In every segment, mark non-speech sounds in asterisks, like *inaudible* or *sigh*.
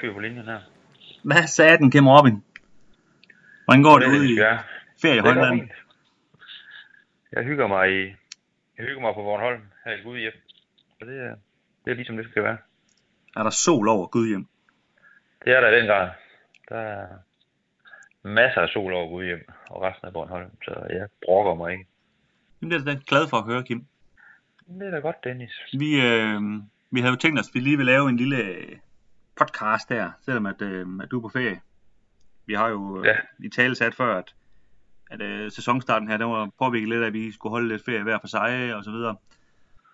fyr på linjen her. Hvad sagde den, Kim Robin? Hvordan går det, Det ude i ja. ferie i Det går Holland? fint. Jeg hygger mig i, jeg hygger mig på Bornholm her i Gudhjem. Så det er, det er ligesom det skal være. Er der sol over Gudhjem? Det er der i den grad. Der er masser af sol over Gudhjem og resten af Bornholm, så jeg brokker mig ikke. Det er da glad for at høre, Kim. Det er da godt, Dennis. Vi, øh, vi havde jo tænkt os, at vi lige vil lave en lille podcast der, selvom at, øh, at du er på ferie. Vi har jo øh, Ja. i tale sat før, at, at øh, sæsonstarten her, den var påvirket lidt af, at vi skulle holde lidt ferie hver for sig og så videre.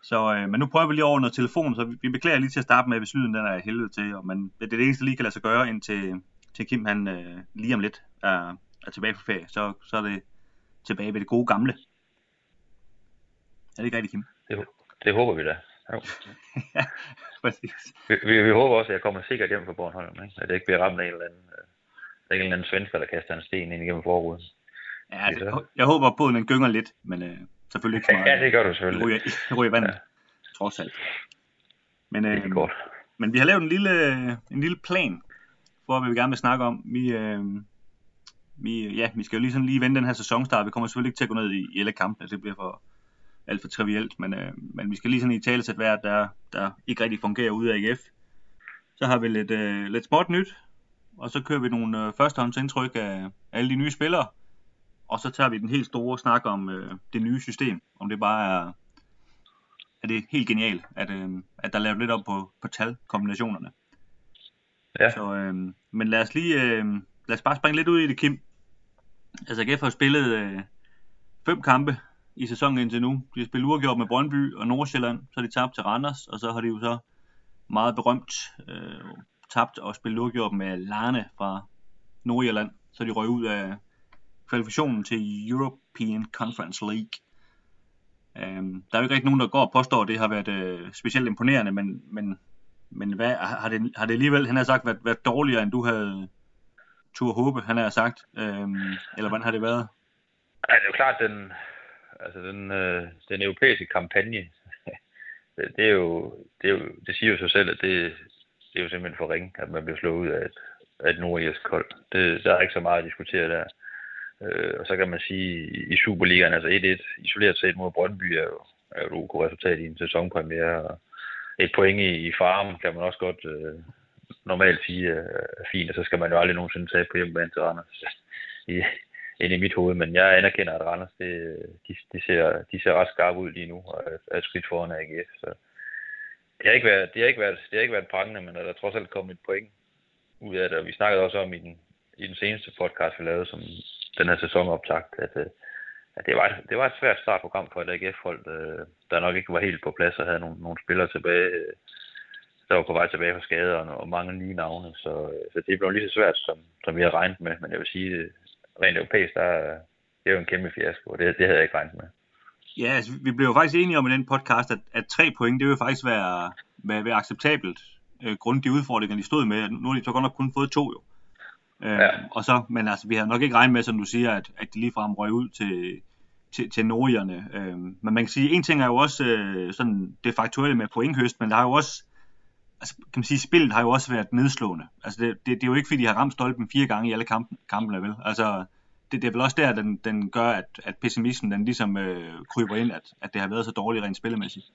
Så, øh, men nu prøver vi lige over noget telefon, så vi, vi beklager lige til at starte med, hvis lyden den er helvede til, og, men det er det eneste, lige kan lade sig gøre, indtil til Kim han øh, lige om lidt er, er tilbage på ferie. Så, så er det tilbage ved det gode gamle. Er det ikke rigtigt, Kim? Det, det håber vi da. Jo. *laughs* ja, præcis. Vi, vi, vi håber også, at jeg kommer sikkert hjem fra Bornholm. Ikke? At jeg ikke bliver ramt af en eller anden, øh, en eller anden svensker, der kaster en sten ind igennem forruden. Ja, det, jeg håber på, at den gynger lidt, men øh, selvfølgelig ikke så *laughs* meget. Ja, det gør du Det selvfølgelig. ryger, det *laughs* ryger vandet, Ja. trods alt. Men, Det øh, er godt. men vi har lavet en lille, en lille plan, for hvad vi gerne vil snakke om. Vi, øh, vi, ja, vi skal jo lige sådan lige vende den her sæsonstart. Vi kommer selvfølgelig ikke til at gå ned i, i alle kampene, det bliver for alt for trivielt, men, øh, men vi skal lige sådan i tale sætte hvad der, der ikke rigtig fungerer ude af AGF. Så har vi lidt, øh, lidt småt nyt, og så kører vi nogle øh, førstehåndsindtryk af, alle de nye spillere, og så tager vi den helt store snak om øh, det nye system, om det bare er, er det helt genialt, at, øh, at der er lavet lidt op på, på talkombinationerne. Ja. Så, øh, men lad os lige, øh, lad os bare springe lidt ud i det, Kim. Altså AGF har spillet øh, fem kampe i sæsonen indtil nu. De har spillet uafgjort med Brøndby og Nordsjælland, så har de tabt til Randers, og så har de jo så meget berømt øh, tabt og spillet uafgjort med Larne fra Nordjylland, så de røg ud af kvalifikationen til European Conference League. Øhm, der er jo ikke rigtig nogen, der går og påstår, at det har været øh, specielt imponerende, men, men, men hvad, har, det, har det alligevel, han har sagt, været, været dårligere, end du havde tur håbe, han har sagt, øhm, eller hvordan har det været? Ja, det er jo klart, den, altså den, øh, den europæiske kampagne, *laughs* det, det, er jo, det, er jo, det siger jo sig selv, at det, det er jo simpelthen for ringe, at man bliver slået ud af et, af et nordirsk kold. Det, der er ikke så meget at diskutere der. Øh, og så kan man sige, i Superligaen, altså 1-1 isoleret set mod Brøndby er jo, er jo et ok resultat i en sæsonpremiere. Og et point i, i farm kan man også godt øh, normalt sige er fint, og så skal man jo aldrig nogensinde tage på hjemmebane til Randers *laughs* i, ind i mit hoved. Men jeg anerkender, at Randers, det, de, de, ser, de ser ret skarpe ud lige nu, og er, et skridt foran AGF. Så det har ikke været, det har ikke været, det har ikke været prangende, men der er trods alt kommet et point ud af det. Og vi snakkede også om i den, i den seneste podcast, vi lavede, som den her sæsonoptakt, at, øh, at det, var, et- det var et svært startprogram for et AGF-hold, øh, der nok ikke var helt på plads og havde nogle, nogle spillere tilbage, øh, der var på vej tilbage fra skaderne og mange nye navne. Så, så det blev lige så svært, som, som vi havde regnet med. Men jeg vil sige, rent europæisk, der, er- det er jo en kæmpe fiasko, og det, det havde jeg ikke regnet med. Ja, altså, vi blev jo faktisk enige om i den podcast, at, at tre point, det vil faktisk være, være, være acceptabelt, øh, grund de udfordringer, de stod med. Nu har de så godt nok kun fået to jo. Øh, Ja. Og så, men altså, vi havde nok ikke regnet med, som du siger, at, at de ligefrem røg ud til, til, til nordjerne. Øh, men man kan sige, en ting er jo også øh, sådan det faktuelle med pointhøst, men der har jo også, altså, kan man sige, spillet har jo også været nedslående. Altså, det, det, det er jo ikke, fordi de har ramt stolpen fire gange i alle kampen, kampene, vel? Altså, det, det er vel også der, den, den gør, at, at pessimismen den ligesom øh, kryber ind, at, at det har været så dårligt rent spillemæssigt.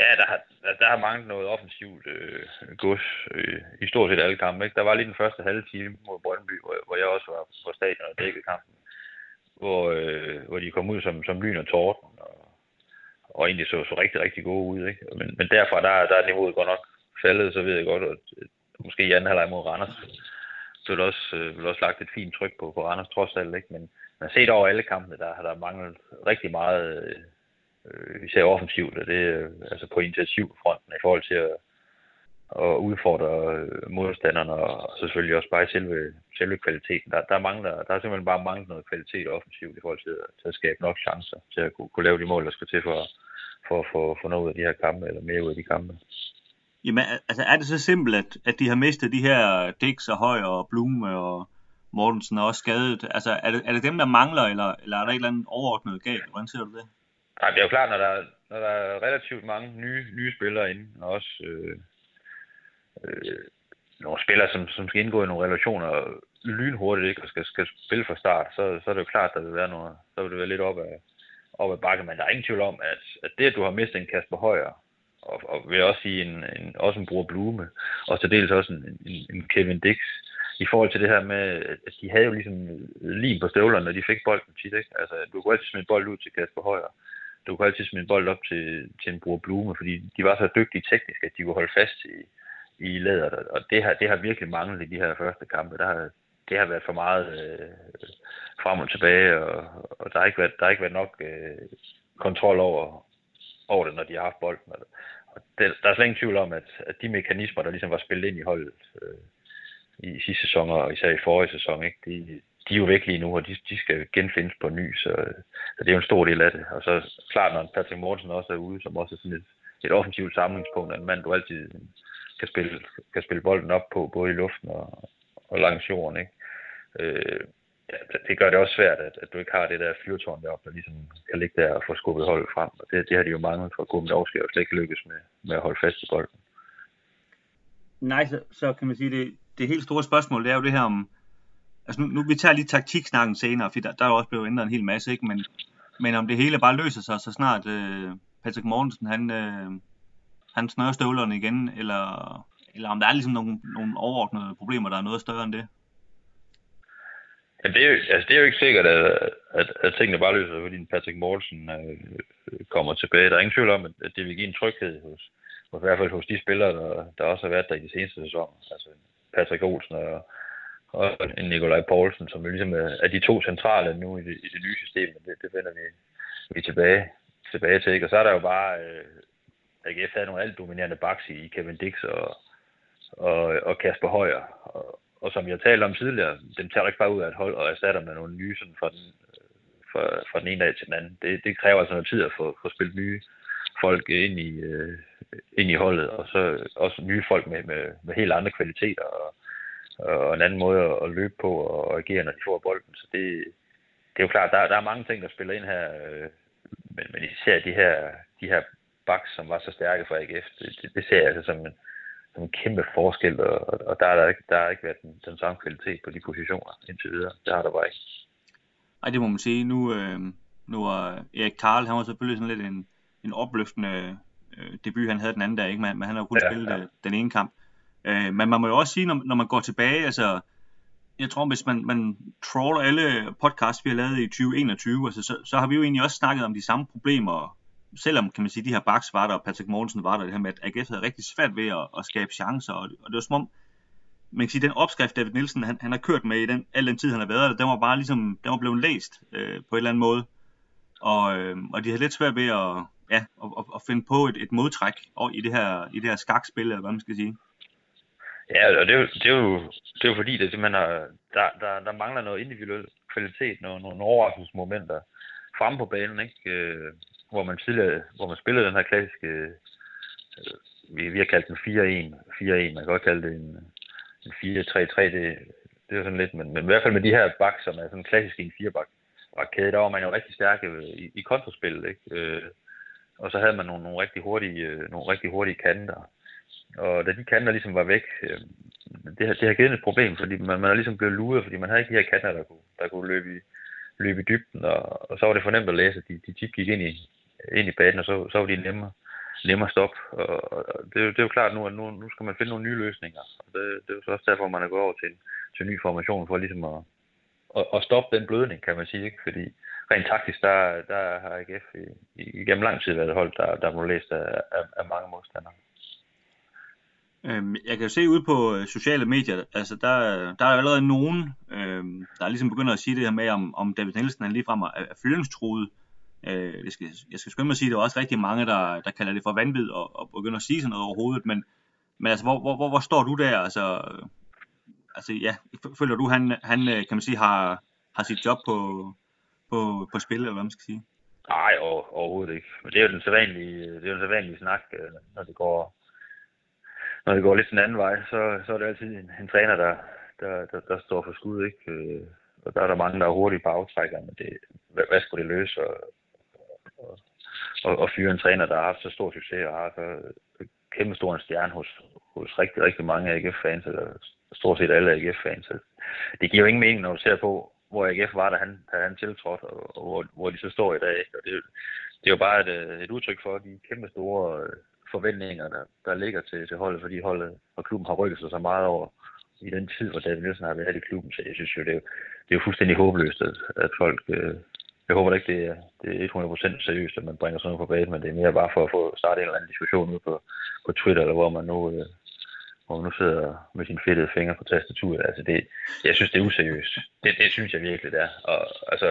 Ja, der har, der, der har manglet noget offensivt øh, gods øh, i stort set alle kampe. Ikke? Der var lige den første halve time mod Brøndby, hvor, hvor jeg også var på stadion og dækkede kampen, hvor, øh, hvor de kom ud som, som lyn og torden, og, og egentlig så, så rigtig, rigtig gode ud. Ikke? Men, men derfra, der, der er niveauet godt nok faldet, så ved jeg godt, at måske i anden halvleg mod Randers, så er der også, øh, blev også lagt et fint tryk på, på Randers trods alt. Ikke? Men, men set over alle kampene, der har der manglet rigtig meget, øh, især offensivt, og det er altså på initiativfronten i forhold til at, at udfordre øh, modstanderne, og så selvfølgelig også bare i selve, selve kvaliteten. Der, der, mangler, der er simpelthen bare manglet noget kvalitet offensivt i forhold til, at- til at skabe nok chancer til at kunne, kunne lave de mål, der skal til for, for at få, få noget ud af de her kampe, eller mere ud af de kampe. Jamen, altså er det så simpelt, at, at de har mistet de her Dix og Høj og Blume og Mortensen er også skadet? Altså, er det, er det dem, der mangler, eller, eller er der et eller andet overordnet galt? Hvordan ser du det? Nej, det er jo klart, når der, når der er relativt mange nye, nye spillere inde, og også øh, øh, nogle spillere, som, som skal indgå i nogle relationer lynhurtigt ikke, og skal, skal spille fra start, så, så er det jo klart, at der vil være noget, så vil det være lidt op ad, op ad bakke, men der er ingen tvivl om, at, at det, at du har mistet en Kasper Højer, og, og vil også sige en, en, også en Bruger Blume, og til dels også en, en, en Kevin Dix, i forhold til det her med, at de havde jo ligesom lim på støvlerne, når de fik bolden tit, ikke? Altså, du kunne altid smide bold ud til Kasper Højer. Du kunne altid smide bold op til, til en Bruger Blume, fordi de var så dygtige teknisk, at de kunne holde fast i, i læderet. Og det har, det har virkelig manglet i de her første kampe. Der har, det har været for meget øh, frem og tilbage, og, og der, har ikke været, der har ikke været nok øh, kontrol over, over det, når de har haft bolden. Og det, der er slet ingen tvivl om, at, at de mekanismer, der ligesom var spillet ind i holdet øh, i sidste sæson, og især i forrige sæson, ikke, de, de er jo væk lige nu, og de, de skal genfindes på ny, så, så det er jo en stor del af det. Og så klart, når Patrick Mortensen også er ude, som også er sådan et, et offensivt samlingspunkt, en mand, du altid kan spille, kan spille bolden op på, både i luften og, og langs jorden. Ikke? Øh, det, det gør det også svært, at, at du ikke har det der fyrtårn deroppe, der ligesom kan ligge der og få skubbet holdet frem. Og det, det har de jo manglet fra Gummi Dovski, og slet ikke lykkes med, med at holde fast i bolden. Nej, så, så kan man sige, det, det helt store spørgsmål, det er jo det her om, altså nu, nu vi tager lige taktiksnakken senere, for der, der er jo også blevet ændret en hel masse, ikke? Men, men om det hele bare løser sig, så snart øh, Patrick Mortensen, han, øh, han snører støvlerne igen, eller, eller om der er ligesom nogle, nogle overordnede problemer, der er noget større end det? Men det, er jo, altså, det er jo ikke sikkert, at, at, at tingene bare løser sig, fordi Patrick Mortensen øh, kommer tilbage. Der er ingen tvivl om, at, det vil give en tryghed hos, hos, i hvert fald hos de spillere, der, der også har været der i de seneste sæsoner. Altså Patrick Olsen og, og Nikolaj Poulsen, som jo ligesom er de to centrale nu i det, i det nye system. Det, det vender vi, vi tilbage, tilbage til. Ikke? Og så er der jo bare øh, AGF havde nogle alt dominerende baks i Kevin Dix og, og, og Kasper Højer. Og, og som jeg talte om tidligere, dem tager ikke bare ud af et hold og erstatter med nogle nye sådan fra, den, fra, fra den ene dag til den anden. Det, det kræver altså noget tid at få, få spillet nye folk ind i, øh, ind i holdet, og så også nye folk med, med, med helt andre kvaliteter og, og en anden måde at, løbe på og agere, når de får bolden. Så det, det er jo klart, der, der er mange ting, der spiller ind her, øh, men, men især de her, de her backs, som var så stærke for AGF, det, det, det ser jeg altså som en, som en kæmpe forskel, og, og der, er der, ikke, der har ikke været den, den samme kvalitet på de positioner indtil videre. Det har der bare ikke. Ej, det må man sige. Nu, øh, nu er Erik Karl, han var selvfølgelig sådan lidt en, en opløftende øh, debut, han havde den anden dag, ikke? Men, men han har jo kun ja, spillet ja. Øh, den ene kamp. Øh, men man må jo også sige, når, når man går tilbage, altså, jeg tror, hvis man, man trawler alle podcasts, vi har lavet i 2021, altså, så, så har vi jo egentlig også snakket om de samme problemer, selvom kan man sige, de her baks var der, og Patrick Mortensen var der, det her med, at AGF havde rigtig svært ved at, at skabe chancer, og, og det var som om, man kan sige, den opskrift, David Nielsen, han, han har kørt med i den, al den tid, han har været der, den var bare ligesom, den var blevet læst øh, på en eller anden måde. Og, øh, og de havde lidt svært ved at, ja, at, at, at finde på et, et modtræk i det her, i det her skakspil, eller hvad man skal sige. Ja, og det er jo, det er jo, det er jo fordi, det simpelthen har, der, der, der mangler noget individuel kvalitet, nogle, nogle overraskelsesmomenter frem på banen, ikke? Øh, hvor man tidligere, hvor man spillede den her klassiske, øh, vi, vi har kaldt den 4-1, 4-1, man kan godt kalde det en, en 4-3-3, det, det er sådan lidt, men, men i hvert fald med de her bak, som er sådan klassisk en 4 bak kæde, der var man jo rigtig stærke i, i kontraspillet, ikke? Øh, og så havde man nogle, nogle, rigtig hurtige, øh, nogle rigtig hurtige kanter. Og da de kanter ligesom var væk, øh, det, har, det har givet et problem, fordi man, man er ligesom blevet luret, fordi man havde ikke de her kanter, der kunne, der kunne løbe, i, løbe i dybden, og, og så var det for nemt at læse, at de, de tit gik ind i, ind i banen, og så, så var de nemmere, nemmere at stoppe. Og, og det, er jo, det er jo klart nu, at nu, nu skal man finde nogle nye løsninger. Og det, det er jo så også derfor, man er gået over til en, til en ny formation, for ligesom at, at, at stoppe den blødning, kan man sige. Ikke? Fordi rent taktisk, der, der har AGF i, i, igennem lang tid været hold, der, der må læst af, af, af mange modstandere. Øhm, jeg kan jo se ud på øh, sociale medier, altså der, der er allerede nogen, øhm, der er ligesom begynder at sige det her med, om, om David Nielsen han ligefrem er, er fyringstruet. Øh, det skal, jeg skal skynde mig at sige, at der er også rigtig mange, der, der kalder det for vanvid og, og begynder at sige sådan noget overhovedet, men, men altså, hvor, hvor, hvor, hvor står du der? Altså, altså ja, føler du, han, han øh, kan man sige, har, har sit job på, på, på spil, eller hvad man skal sige? Nej, over, overhovedet ikke. Men det er jo den sædvanlige, det er jo den sædvanlige snak, øh, når det går, når det går lidt den anden vej, så, så er det altid en, en træner, der, der, der, der står for skud, ikke? Øh, og der er der mange, der er hurtige på aftrækker, men det, hvad, hvad skulle det løse? Og, og, og fyre en træner, der har haft så stor succes og har så kæmpe stor en stjerne hos, hos rigtig, rigtig mange AGF-fans, eller stort set alle AGF-fans. Det giver jo ingen mening, når du ser på, hvor AGF var, da han, da han tiltrådte, og, og hvor, hvor de så står i dag. Og det, det er jo bare et, et udtryk for de kæmpe store øh, forventninger, der, der ligger til, til holdet, fordi holdet og klubben har rykket sig så meget over i den tid, hvor David Nielsen har været i klubben. Så jeg synes jo, det er, det er jo fuldstændig håbløst, at, at folk... Øh, jeg håber ikke, det er, det er 100% seriøst, at man bringer sådan noget på banen, men det er mere bare for at få startet en eller anden diskussion ud på, på Twitter, eller hvor man nu, øh, hvor man nu sidder med sine fedtede fingre på tastaturet. Altså det, jeg synes, det er useriøst. Det, det synes jeg virkelig, det er. Og, altså,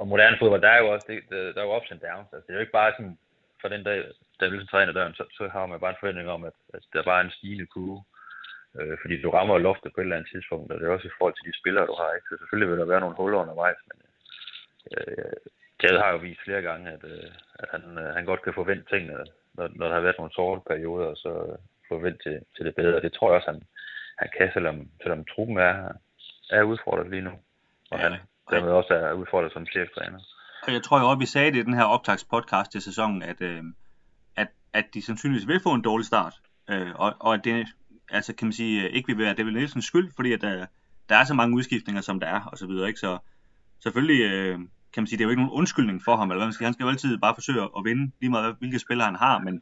og moderne fodbold, der er jo også det, der er jo ups and downs. Altså, det er jo ikke bare sådan, for den dag, der vil ligesom træne døren, så, så har man bare en forventning om, at, at der bare er en stigende kurve. Øh, fordi du rammer loftet på et eller andet tidspunkt, og det er også i forhold til de spillere, du har. Ikke? Så selvfølgelig vil der være nogle huller undervejs, men øh, Jad har jo vist flere gange, at, øh, at han, øh, han godt kan forvente tingene, når, når der har været nogle sorte perioder, og så forvente til, til det bedre. Det tror jeg også, han, han kan, selvom, selvom truppen er, er udfordret lige nu. Og ja. han dermed også er udfordret som cheftræner. Og jeg tror jo også, vi sagde det i den her optagspodcast til sæsonen, at, øh, at, at de sandsynligvis vil få en dårlig start. Øh, og, og at det altså kan man sige, ikke vil være David Nielsens skyld, fordi at der, der er så mange udskiftninger, som der er, og så videre. Ikke? Så selvfølgelig øh, kan man sige, det er jo ikke nogen undskyldning for ham, eller hvad man skal, han skal jo altid bare forsøge at vinde, lige meget hvilke spillere han har, men,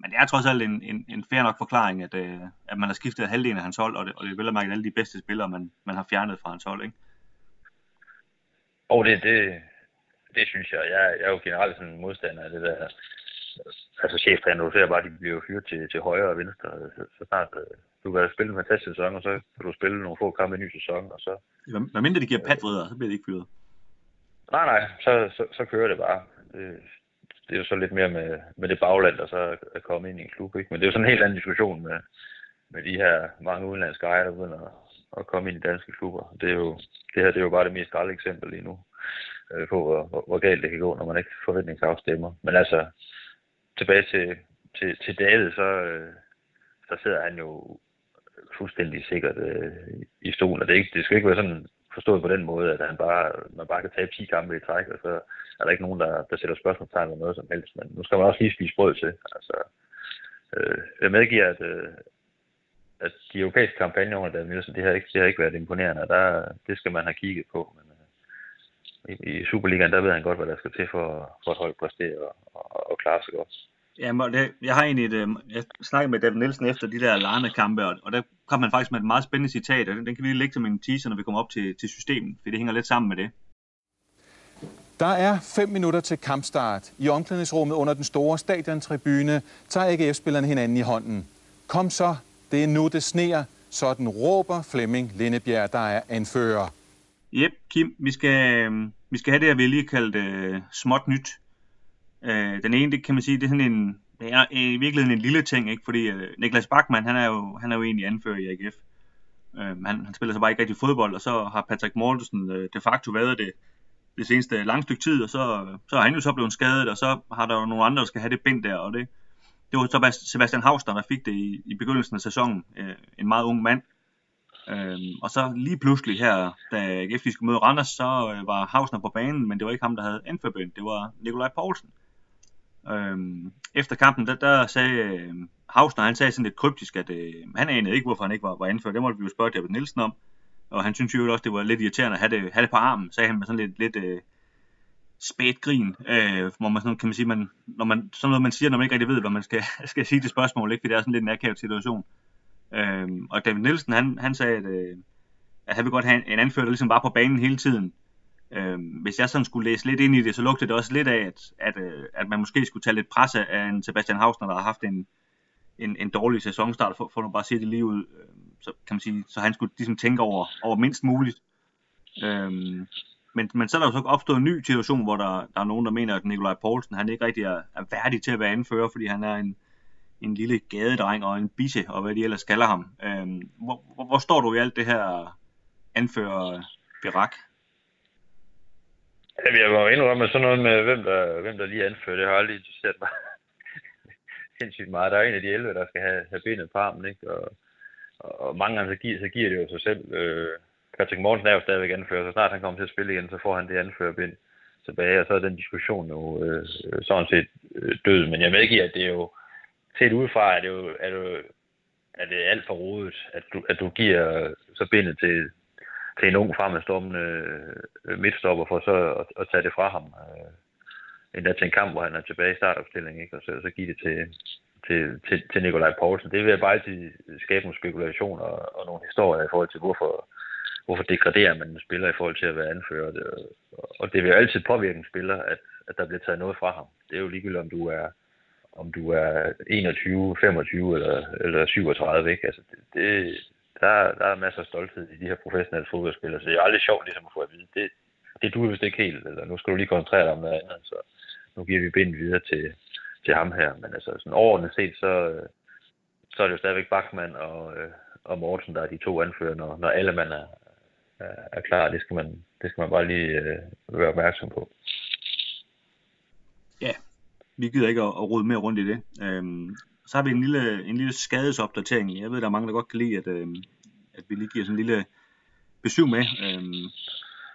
men det er trods alt en, en, en fair nok forklaring, at, øh, at man har skiftet halvdelen af hans hold, og det, og det er vel at mærke alle de bedste spillere, man, man har fjernet fra hans hold, ikke? Og det, det, det synes jeg. Jeg, jeg er jo generelt sådan en modstander af det der altså cheftræner, du ser bare, de bliver fyret til, til højre og venstre. Så, så snart øh, du kan spille en fantastisk sæson, og så kan du spille nogle få kampe i en ny sæson, og så... Hvad mindre de giver patvrider, så bliver det ikke fyret. Nej, nej, så, så, så kører det bare. Det, det er jo så lidt mere med, med det bagland, der så er kommet ind i en klub. Ikke? Men det er jo sådan en helt anden diskussion med, med de her mange udenlandske ejere, der begynder at, at komme ind i danske klubber. Det, er jo, det her det er jo bare det mest grælde eksempel lige nu øh, på, hvor, hvor, hvor galt det kan gå, når man ikke forventningsafstemmer. Men altså, tilbage til, til, til David, så, øh, så sidder han jo fuldstændig sikkert øh, i stolen. Og det, er ikke, det skal ikke være sådan forstået på den måde, at han bare, man bare kan tage 10 kampe i træk, og så er der ikke nogen, der, der sætter spørgsmålstegn ved noget som helst. Men nu skal man også lige spise brød til. Altså, øh, jeg medgiver, at, øh, at de europæiske kampagner under Dan Nielsen, det har ikke, det har ikke været imponerende, der, det skal man have kigget på. Men, øh, i, i Superligaen, der ved han godt, hvad der skal til for, for at holde præstere og, og, og klare sig godt. Ja, det, jeg har egentlig et, øh, jeg snakkede med David Nielsen efter de der Larne-kampe, og, og der kom han faktisk med et meget spændende citat, og den, den kan vi lige lægge som en teaser, når vi kommer op til, til systemet, for det hænger lidt sammen med det. Der er fem minutter til kampstart. I omklædningsrummet under den store stadiontribune tager AGF-spillerne hinanden i hånden. Kom så, det er nu det sneer, sådan råber Flemming Lindebjerg, der er anfører. Jep, Kim, vi skal, øhm, vi skal have det, jeg vil lige kalde det småt nyt. Øh, den ene, det kan man sige, det er sådan en, det er øh, i virkeligheden en lille ting, ikke? fordi øh, Niklas Bachmann, han er jo, han er jo egentlig anfører i AGF. Øh, han, han spiller så bare ikke rigtig fodbold, og så har Patrick Mortensen øh, de facto været det det seneste lange stykke tid, og så, så er han jo så blevet skadet, og så har der jo nogle andre, der skal have det bind der, og det, det var så Sebastian Hausner, der fik det i, i begyndelsen af sæsonen, øh, en meget ung mand, Øhm, og så lige pludselig her, da AGF skulle møde Randers, så øh, var Hausner på banen, men det var ikke ham, der havde anførbind, det var Nikolaj Poulsen. Øhm, efter kampen, der, der sagde øh, Hausner, han sagde sådan lidt kryptisk, at øh, han anede ikke, hvorfor han ikke var, var anført. Det måtte vi jo spørge David Nielsen om. Og han synes jo også, det var lidt irriterende at have det, have det på armen, sagde han med sådan lidt, lidt øh, spæt grin, øh, hvor man sådan, kan man sige, man, når man, sådan noget, man siger, når man ikke rigtig ved, hvad man skal, *laughs* skal sige til spørgsmål, ikke? fordi det er sådan lidt en akavet situation. Øh, og David Nielsen, han, han sagde, at, øh, at han vil godt have en, anfører, der ligesom var på banen hele tiden. Øh, hvis jeg sådan skulle læse lidt ind i det, så lugtede det også lidt af, at, at, øh, at man måske skulle tage lidt pres af en Sebastian Hausner, der har haft en, en, en dårlig sæsonstart, for, for at bare sige det lige ud. Øhm, så kan man sige, så han skulle ligesom tænke over, over mindst muligt. Øhm, men, men så er der jo så opstået en ny situation, hvor der, der er nogen, der mener, at Nikolaj Poulsen, han ikke rigtig er, er værdig til at være anfører, fordi han er en, en lille gadedreng og en bisse, og hvad de ellers kalder ham. Øhm, hvor, hvor, hvor står du i alt det her anfører Birak? Jamen, jeg må indrømme sådan noget med, hvem der, hvem der lige anfører. Det har aldrig interesseret mig *laughs* sindssygt meget. Der er en af de 11, der skal have, have benet på armen, ikke? Og, og mange gange så giver, så giver det jo sig selv. Øh, Patrick Mortensen er jo stadigvæk anfører, så snart han kommer til at spille igen, så får han det anførerbind tilbage, og så er den diskussion jo øh, sådan set øh, død. Men jeg medgiver, at det er jo, set udefra er det jo, er det jo er det alt for rodet, at du, at du giver øh, så bindet til, til en ung fremadstormende øh, midtstopper for så at, at tage det fra ham. Øh, endda til en kamp, hvor han er tilbage i startopstillingen, ikke? og så, så give det til, til, til, til Nikolaj Poulsen. Det vil bare altid skabe nogle spekulationer og, og nogle historier i forhold til, hvorfor, hvorfor degraderer man en spiller i forhold til at være anfører. Og det vil jo altid påvirke en spiller, at, at der bliver taget noget fra ham. Det er jo ligegyldigt, om du er, om du er 21, 25 eller, eller 37. Ikke? Altså, det, det, der, der er masser af stolthed i de her professionelle fodboldspillere, så det er aldrig sjovt ligesom at få at vide, det, det du vist ikke helt, eller nu skal du lige koncentrere dig om noget andet, så nu giver vi binden videre til, til ham her. Men altså sådan overordnet set, så, så er det jo stadigvæk Bachmann og, øh, og Mortensen, der er de to anfører, når, når alle mand er, er klar. Det skal man, det skal man bare lige øh, være opmærksom på. Ja, vi gider ikke at, at rode mere rundt i det. Øhm, så har vi en lille, en lille skadesopdatering. Jeg ved, der er mange, der godt kan lide, at, øhm, at vi lige giver sådan en lille besøg med. Øhm,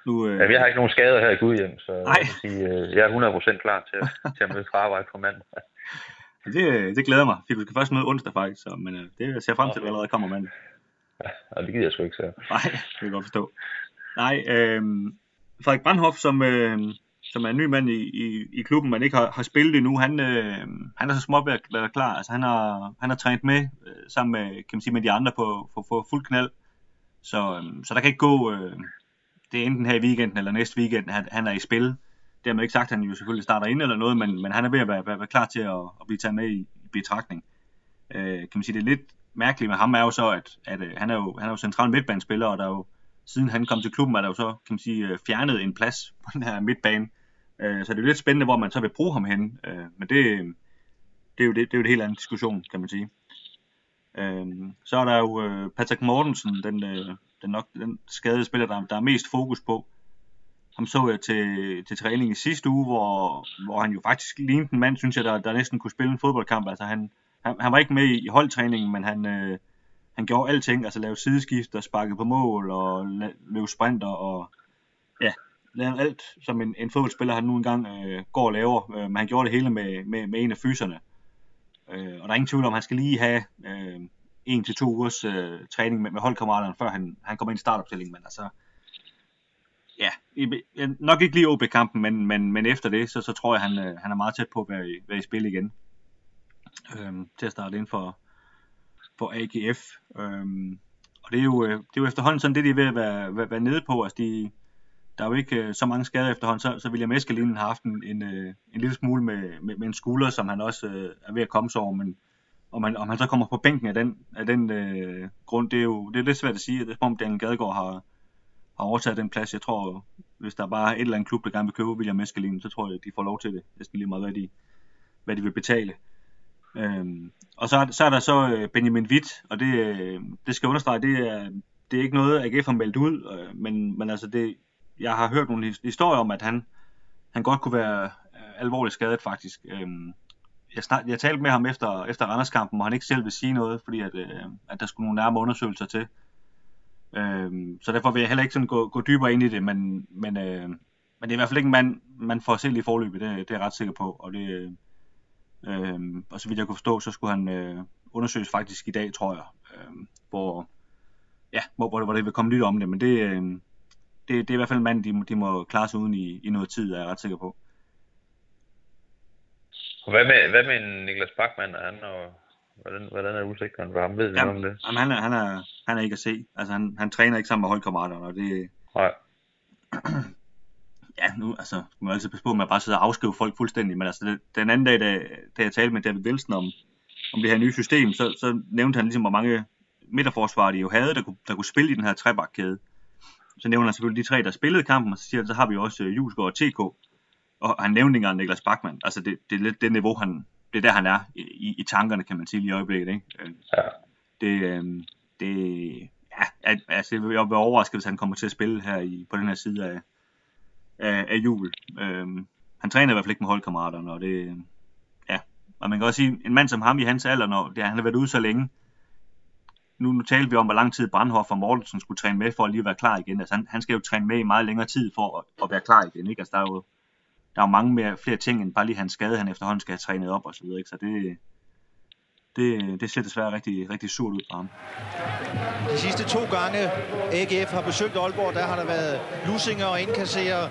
nu, øh... Jamen, jeg har ikke nogen skader her i Gudhjem, så jeg, sige, øh, jeg er 100% klar til, til at møde fra arbejde på mandag. det, det glæder mig, du skal først møde onsdag faktisk, så, men øh, det ser frem til, at allerede kommer mandag. *laughs* Ja, det gider jeg sgu ikke, så. Nej, det kan jeg godt forstå. Nej, øh, Frederik Brandhoff, som, øh, som er en ny mand i, i, i klubben, men ikke har, har spillet endnu, han, øh, han er så småt ved at være klar. Altså, han har, han har trænet med øh, sammen med, kan man sige, med de andre på, på, på fuld knald. Så, øh, så der kan ikke gå, øh, det er enten her i weekenden eller næste weekend, han, han er i spil. Dermed ikke sagt, at han jo selvfølgelig starter ind eller noget, men, men han er ved at være, være, være klar til at, at blive taget med i, i betragtning. Øh, kan man sige, det er lidt mærkeligt med ham er jo så, at, at, at øh, han, er jo, han er jo central midtbanespiller, og der er jo, siden han kom til klubben, er der jo så, kan man sige, øh, fjernet en plads på den her midtbane. Øh, så det er lidt spændende, hvor man så vil bruge ham hen. Øh, men det, det, er jo det, det er jo et helt andet diskussion, kan man sige. Øh, så er der jo øh, Patrick Mortensen, den, øh, den nok den skadede spiller, der, der er mest fokus på. Ham så jeg til, til træning i sidste uge, hvor, hvor han jo faktisk lignede en mand, synes jeg, der, der næsten kunne spille en fodboldkamp. Altså han, han, han var ikke med i, i holdtræningen, men han, øh, han gjorde alting, altså lavede sideskift og sparkede på mål og løb sprinter og ja, lavet alt, som en, en fodboldspiller han nu engang øh, går og laver. Øh, men han gjorde det hele med, med, med en af fyserne. Øh, og der er ingen tvivl om, at han skal lige have øh, en til to ugers øh, træning med, med holdkammeraterne, før han, han kommer ind i startopstillingen. Men altså, ja, nok ikke lige OB-kampen, men, men, men efter det, så, så tror jeg, han, øh, han er meget tæt på at være i, være i spil igen. Øhm, til at starte ind for, for AGF. Øhm, og det er, jo, øh, det er jo efterhånden sådan det, de er ved at være, være, være nede på. Altså de, der er jo ikke øh, så mange skader efterhånden, så, så William Eskelinen har haft en, en, øh, en lille smule med, med, med en skulder, som han også øh, er ved at komme sig over, men om han, om han så kommer på bænken af den, af den øh, grund, det er jo det er lidt svært at sige. Det er som om Daniel Gadegaard har, har overtaget den plads. Jeg tror, hvis der er bare et eller andet klub, der gerne vil købe William Eskelin, så tror jeg, de får lov til det. Næsten lige meget, hvad de, hvad de vil betale. Øhm, og så, er, så er der så øh, Benjamin Witt, og det, øh, det skal understrege, det er, det er ikke noget, AGF har meldt ud, øh, men, men altså det, jeg har hørt nogle historier om, at han, han godt kunne være øh, alvorligt skadet faktisk. Øhm, jeg, snak, jeg talte med ham efter, efter Randerskampen, og han ikke selv vil sige noget, fordi at, øh, at der skulle nogle nærmere undersøgelser til. Øhm, så derfor vil jeg heller ikke sådan gå, gå dybere ind i det, men, men, øh, men det er i hvert fald ikke en mand, man får selv i forløbet, det, det er jeg ret sikker på. Og, det, øh, øhm, og så vidt jeg kunne forstå, så skulle han øh, undersøges faktisk i dag, tror jeg, øh, hvor, ja, hvor, hvor, hvor det vil komme nyt om det, men det, øh, det, det er i hvert fald en mand, de, de må klare sig uden i, i noget tid, er jeg ret sikker på. Og hvad med, hvad med Niklas Bachmann? Er han, og, hvordan, hvordan er udsigterne for ham? Ved jamen, om det? Jamen, han, er, han, er, han er ikke at se. Altså, han, han træner ikke sammen med holdkammeraterne, og det... Nej. *clears throat* ja, nu, altså, man må altid passe på med at bare sidde og afskrive folk fuldstændig, men altså, det, den anden dag, da, da jeg talte med David Wilson om, om det her nye system, så, så nævnte han ligesom, hvor mange midterforsvarer de jo havde, der kunne, der kunne spille i den her trebakkæde. Så nævner han selvfølgelig de tre, der spillede kampen, og så siger han, så har vi også uh, Julesgaard og TK, og han nævnte ikke engang Niklas Bachmann. Altså, det, det er lidt det niveau, han, det er der, han er i, i tankerne, kan man sige, i øjeblikket. Ikke? Øh, ja. Det, øh, det, ja, altså, jeg vil være overrasket, hvis han kommer til at spille her i, på den her side af, af, af jul. Øhm, han træner i hvert fald ikke med holdkammeraterne, og det, ja, og man kan også sige, en mand som ham i hans alder, når det, han har været ude så længe, nu, nu talte vi om, hvor lang tid Brandhoff og Mortensen skulle træne med for at lige være klar igen. Altså, han, han skal jo træne med i meget længere tid for at, at være klar igen. Ikke? Altså, der er jo der er jo mange mere, flere ting, end bare lige hans skade, han efterhånden skal have trænet op og så videre. Ikke? Så det, det, det ser desværre rigtig, rigtig surt ud for ham. De sidste to gange AGF har besøgt Aalborg, der har der været lusinger og indkasserer.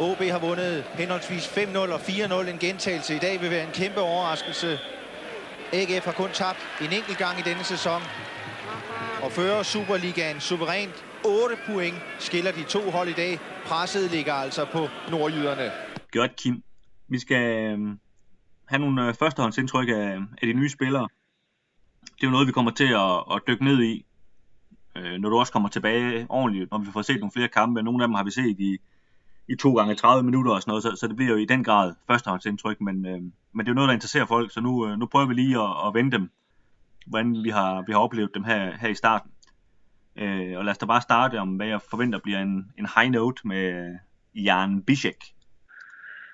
OB har vundet henholdsvis 5-0 og 4-0. En gentagelse i dag vil være en kæmpe overraskelse. AGF har kun tabt en enkelt gang i denne sæson. Og fører Superligaen suverænt 8 point skiller de to hold i dag. Presset ligger altså på nordjyderne. Godt, Kim. Vi skal øhm, have nogle øh, førstehåndsindtryk af, af de nye spillere. Det er jo noget, vi kommer til at, at dykke ned i, øh, når du også kommer tilbage ordentligt, når vi får set nogle flere kampe. Nogle af dem har vi set i, i to gange 30 minutter og sådan noget, så, så det bliver jo i den grad førstehåndsindtryk, men, øh, men det er jo noget, der interesserer folk, så nu, øh, nu prøver vi lige at, at vende dem, hvordan vi har, vi har oplevet dem her, her i starten. Øh, og lad os da bare starte om, hvad jeg forventer bliver en, en high note med Jan Bischek.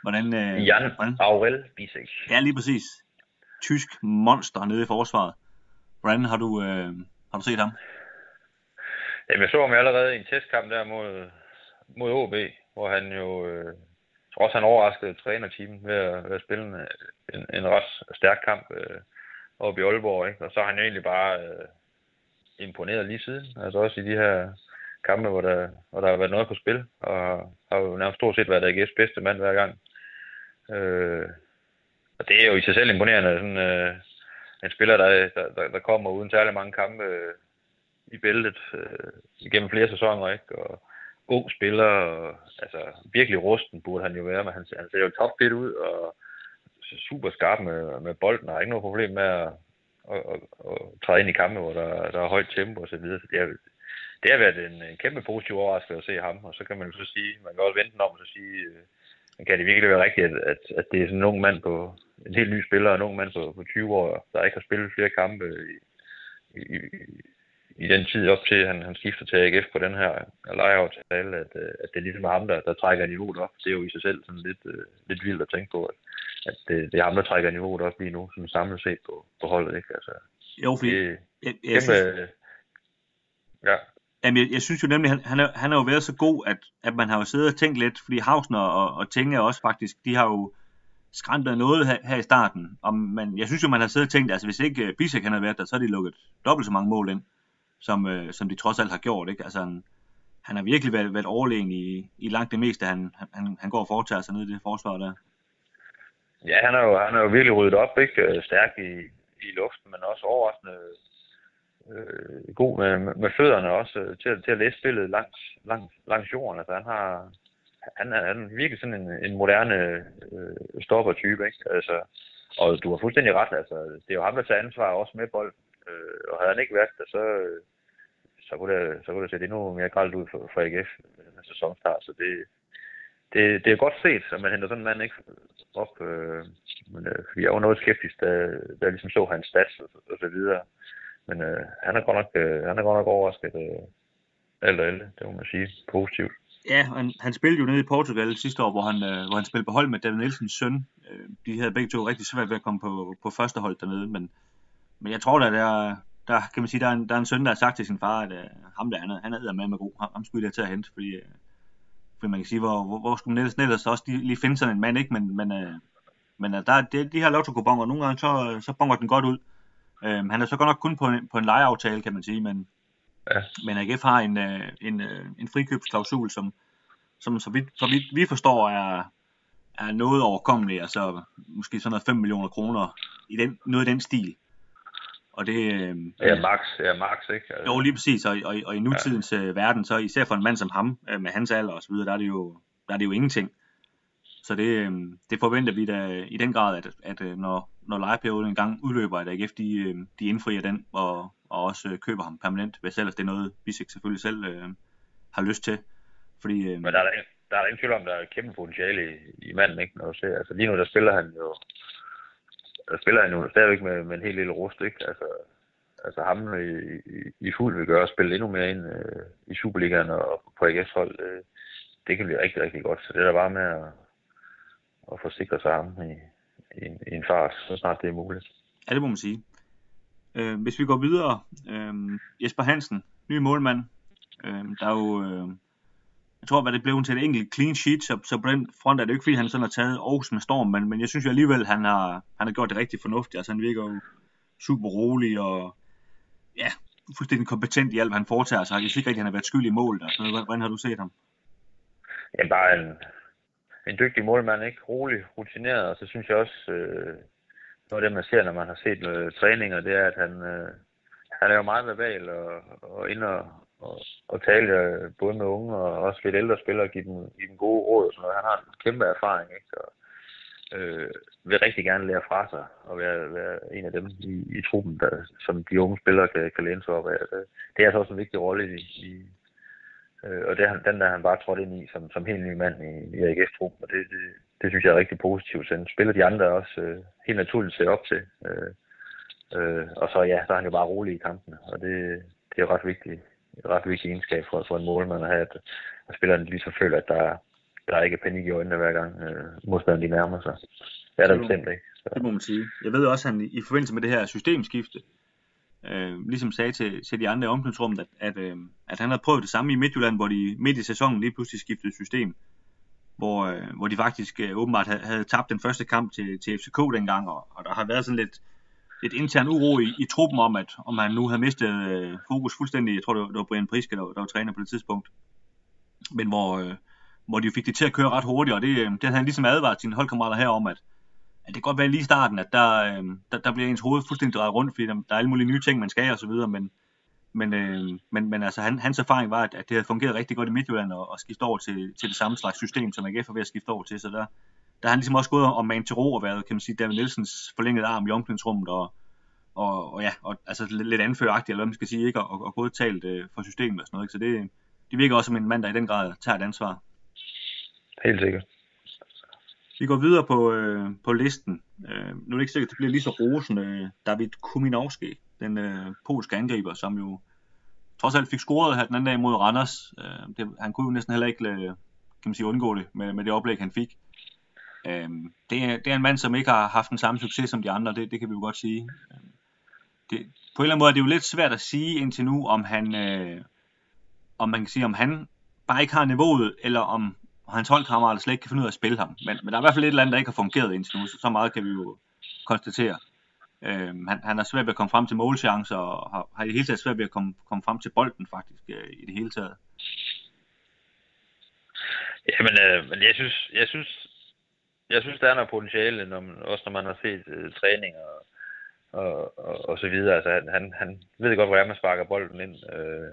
Hvordan, øh, Jan hvordan? Aurel Bischek. Ja, lige præcis. Tysk monster nede i forsvaret. Hvordan har du, øh, har du set ham? Jamen, jeg så ham allerede i en testkamp der mod, mod OB, hvor han jo, øh, trods han overraskede trænerteamen ved at, ved at spille en, en, en ret stærk kamp øh, oppe i Aalborg. Ikke? Og så har han jo egentlig bare øh, imponeret lige siden. Altså også i de her kampe, hvor der, hvor der har været noget på spil, og har jo nærmest stort set været AGF's bedste mand hver gang. Øh, og det er jo i sig selv imponerende, sådan øh, en spiller, der, der, der kommer uden særlig mange kampe øh, i bæltet øh, igennem flere sæsoner, ikke? Og ung spiller, og, altså virkelig rusten burde han jo være, men han, han ser jo topfit ud, og Altså, super skarp med, med bolden, og har ikke noget problem med at, at, at, at træde ind i kampe, hvor der, der er højt tempo og så videre. Så det, er, det har været en, en kæmpe positiv overraskelse at se ham, og så kan man jo så sige, man kan også vente om og så sige, øh, kan det virkelig være rigtigt, at, at, at det er sådan en ung mand på, en helt ny spiller, en ung mand på, på 20 år, der ikke har spillet flere kampe i, i, i den tid op til, at han, han skifter til AGF på den her lejeaftale, at, øh, at det er ligesom ham, der, der trækker niveauet op. Det er jo i sig selv sådan lidt, øh, lidt vildt at tænke på, at, at det, det er ham, der trækker niveauet op lige nu, som samlet set på, på holdet. Ikke? Altså, jo, fordi det, jeg, jeg, kæmpe, synes, ja. Jamen, jeg, jeg synes jo nemlig, han, han, er, han har jo været så god, at, at man har jo siddet og tænkt lidt, fordi Hausner og, og Tinge også faktisk, de har jo skræmt noget her, her i starten. Og man, jeg synes jo, man har siddet og tænkt, altså hvis ikke uh, Bisek han havde været der, så har de lukket dobbelt så mange mål ind, som, uh, som de trods alt har gjort. Ikke? Altså, han, han har virkelig været, været overlegen i, i langt det meste, han, han, han går og foretager sig ned i det forsvar der. Ja, han har jo, han har jo virkelig ryddet op, ikke? Øh, stærk i, i luften, men også overraskende øh, god med, med fødderne også øh, til, til at læse spillet langs, langs, langs jorden. Altså, han har han er, han er virkelig sådan en, en moderne øh, stopper-type, ikke? Altså, og du har fuldstændig ret, altså, det er jo ham, der tager ansvar også med bold. Øh, og havde han ikke været der, så, så kunne det, så kunne det se endnu mere gralt ud for, for AGF med øh, sæsonstart. Så det, det, det er godt set, at man henter sådan en mand ikke op. Øh, men, øh, jeg var noget skeptisk, da, da jeg ligesom så hans stats og, og så videre. Men øh, han, er godt nok, øh, han er godt nok overrasket øh, alt og alle, det må man sige, positivt. Ja, han, han spillede jo nede i Portugal sidste år, hvor han, øh, hvor han spillede på hold med David Nielsens søn. Øh, de havde begge to rigtig svært ved at komme på, på første hold dernede, men, men jeg tror da, der, der kan man sige, der er en, der er en søn, der har sagt til sin far, at øh, ham der, han er, han er med med god, ham, ham skulle jeg til at hente, fordi, øh, fordi man kan sige, hvor, hvor, hvor skulle man ellers, ellers også lige, lige finde sådan en mand, ikke? Men, men, øh, men øh, der, de, de her lotto-kuponer, nogle gange så, så bonger den godt ud. Øh, han er så godt nok kun på en, på en lejeaftale, kan man sige, men, ja. men AGF har en, øh, en, øh, en frikøbsklausul, som, som så vidt, så vidt vi forstår er, er noget overkommeligt, altså måske sådan noget 5 millioner kroner i den, noget i den stil. Og det, øh, ja, max, ja, max, ikke? Altså. Jo, lige præcis, og, og, og i nutidens ja. Øh, verden, så især for en mand som ham, øh, med hans alder og så videre, der er det jo, der er det jo ingenting. Så det, øh, det forventer vi da i den grad, at, at øh, når, når lejeperioden engang udløber, at AGF de, øh, de indfrier den, og, og også køber ham permanent, hvis ellers det er noget, Bisek selvfølgelig selv øh, har lyst til. Fordi, øh, Men der er der, der er ingen tvivl om, der er kæmpe potentiale i, i manden, ikke? Når du ser, altså lige nu, der spiller han jo, der spiller han jo stadigvæk med, med en helt lille rust, ikke? Altså, altså ham i, i, i fuld vil gøre at spille endnu mere ind øh, i Superligaen og på AGF's hold, øh, det kan blive rigtig, rigtig godt. Så det er der bare med at, at forsikre sig ham i, i, en, i en fart, så snart det er muligt. Ja, det må man sige. Øh, hvis vi går videre, øh, Jesper Hansen, ny målmand, øh, der er jo, øh, jeg tror, hvad det blev til et enkelt clean sheet, så, så på den front er det jo ikke, fordi han sådan har taget Aarhus med storm, men, men jeg synes jo alligevel, han har, han har gjort det rigtig fornuftigt. Altså han virker jo super rolig og ja, fuldstændig kompetent i alt, hvad han foretager sig. Jeg synes ikke rigtig, han har været skyld i der. Altså, hvordan har du set ham? Ja, bare en, en dygtig målmand, ikke? Rolig, rutineret, og så synes jeg også, øh, noget af det, man ser, når man har set med træninger, det er, at han, øh, han er jo meget verbal og, og ind og, og, og tale øh, både med unge og også lidt ældre spillere og give dem, give dem gode råd og sådan noget. Han har en kæmpe erfaring, ikke? Så, øh, vil rigtig gerne lære fra sig og være, være en af dem i, i truppen, der, som de unge spillere kan, kan læne sig op af. Altså, det er altså også en vigtig rolle i, i øh, og det, den der han bare trådt ind i som, som helt ny mand i, i AGF-truppen, og det, det, det synes jeg er rigtig positivt. Så spiller de andre også øh, helt naturligt set op til. Øh, øh, og så ja, så er han jo bare rolig i kampene, og det, det er jo ret vigtigt, ret vigtigt egenskab for, for en målmand at have, at, at spillerne ligesom føler, at der, der er ikke panik i øjnene hver gang øh, modstanderen de nærmer sig. Det er der bestemt ikke. Så. Det må man sige. Jeg ved også, at han i forbindelse med det her systemskifte, øh, ligesom sagde til, til de andre i omklædningsrummet, at, at, øh, at han havde prøvet det samme i Midtjylland, hvor de midt i sæsonen lige pludselig skiftede system hvor, øh, hvor de faktisk øh, åbenbart havde, havde tabt den første kamp til, til FCK dengang, og, og der har været sådan lidt, lidt intern uro i, i truppen om, at om han nu havde mistet øh, fokus fuldstændig. Jeg tror, det var, det var Brian Priske, der, der var træner på det tidspunkt. Men hvor, øh, hvor de fik det til at køre ret hurtigt, og det, øh, det havde han ligesom advaret sine holdkammerater her om, at, at det kan godt være lige i starten, at der, øh, der, der bliver ens hoved fuldstændig drejet rundt, fordi der, der er alle mulige nye ting, man skal og så videre, men, men, øh, men, men altså, han, hans erfaring var, at, at det havde fungeret rigtig godt i Midtjylland at, at skifte over til, til det samme slags system, som AGF er ved at skifte over til. Så der, der har han ligesom også gået og man til ro og været, kan man sige, David Nielsens forlængede arm i omklædningsrummet og, og, og ja, og, altså lidt, anføragtigt, eller hvad man skal sige, ikke? Og, og, og gået talt øh, for systemet og sådan noget. Ikke? Så det, det virker også som en mand, der i den grad tager et ansvar. Helt sikkert. Vi går videre på, øh, på listen. Øh, nu er det ikke sikkert, at det bliver lige så rosende. David Kuminovski, den øh, polske angriber, som jo trods alt fik scoret her den anden dag mod Randers. Øh, det, han kunne jo næsten heller ikke kan man sige, undgå det med, med det oplæg, han fik. Øh, det, er, det er en mand, som ikke har haft den samme succes som de andre, det, det kan vi jo godt sige. Øhm, det, på en eller anden måde er det jo lidt svært at sige indtil nu, om han, øh, om man kan sige, om han bare ikke har niveauet, eller om hans holdkammerater slet ikke kan finde ud af at spille ham. Men, men der er i hvert fald et eller andet, der ikke har fungeret indtil nu, så, så meget kan vi jo konstatere. Øh, han, han har svært ved at komme frem til målchancer, og har, har i det hele taget svært ved at komme, komme frem til bolden faktisk, øh, i det hele taget. Jamen, øh, men jeg synes, jeg synes, jeg synes, der er noget potentiale, når man, også når man har set øh, træning og, og, og, og så videre. Altså, han, han, han ved godt, hvordan man sparker bolden ind. Øh,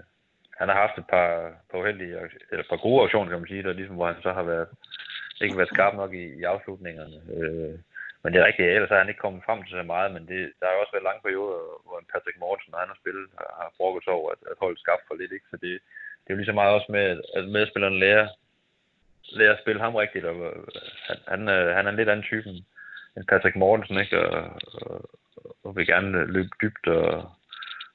han har haft et par, par uheldige, eller et par gode aktioner, kan man sige, der ligesom, hvor han så har været, ikke været skarp nok i, i afslutningerne. Øh, men det er rigtigt, ellers er han ikke kommet frem til så meget, men det, der har jo også været lange perioder, hvor Patrick Mortensen, når han har spillet, har, har sig over, at, at holdet skabt for lidt, ikke? Så det, det er jo lige så meget også med, at medspillerne lærer, lære at spille ham rigtigt, og øh, han, han, øh, han er en lidt anden type end Patrick Mortensen, ikke? Og, og, og vil gerne løbe dybt og,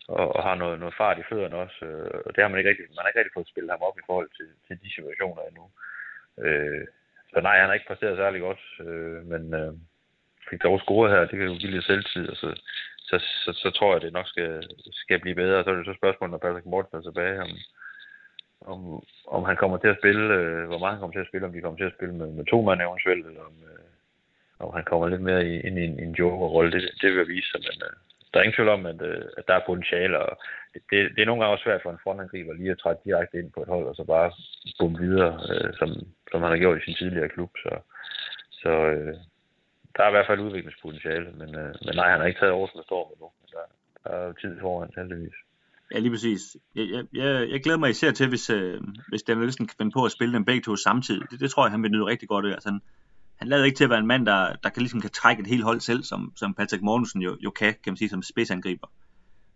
og, og har noget, noget fart i fødderne også. Øh, og det har man ikke rigtig, man har ikke rigtig fået spillet ham op i forhold til, til de situationer endnu. Øh, så nej, han har ikke præsteret særlig godt, øh, men, øh, fik dog scoret her, det kan jo give lidt selvtid, og så, så, så, så tror jeg, det nok skal, skal blive bedre. Og så er det så spørgsmålet, når Patrick Mortensen er tilbage, om, om, om han kommer til at spille, øh, hvor meget han kommer til at spille, om de kommer til at spille med, med to mand eventuelt, eller om, øh, om han kommer lidt mere ind i en, en joker-rolle. Det, det vil vise sig, men øh, der er ingen tvivl om, at, øh, at der er potentiale, og det, det, er nogle gange også svært for en frontangriber lige at træde direkte ind på et hold, og så bare bumpe videre, øh, som, som han har gjort i sin tidligere klub. Så, så øh, der er i hvert fald udviklingspotentiale, men, øh, men nej, han har ikke taget over med nu. Der, der er jo tid foran, heldigvis. Ja, lige præcis. Jeg, jeg, jeg, jeg glæder mig især til, hvis, øh, hvis Daniel Nielsen kan finde på at spille dem begge to samtidig. Det, det tror jeg, han vil nyde rigtig godt af. Altså, han, han lader ikke til at være en mand, der, der kan, ligesom kan trække et helt hold selv, som, som Patrick Mortensen jo, jo kan, kan man sige, som spidsangriber.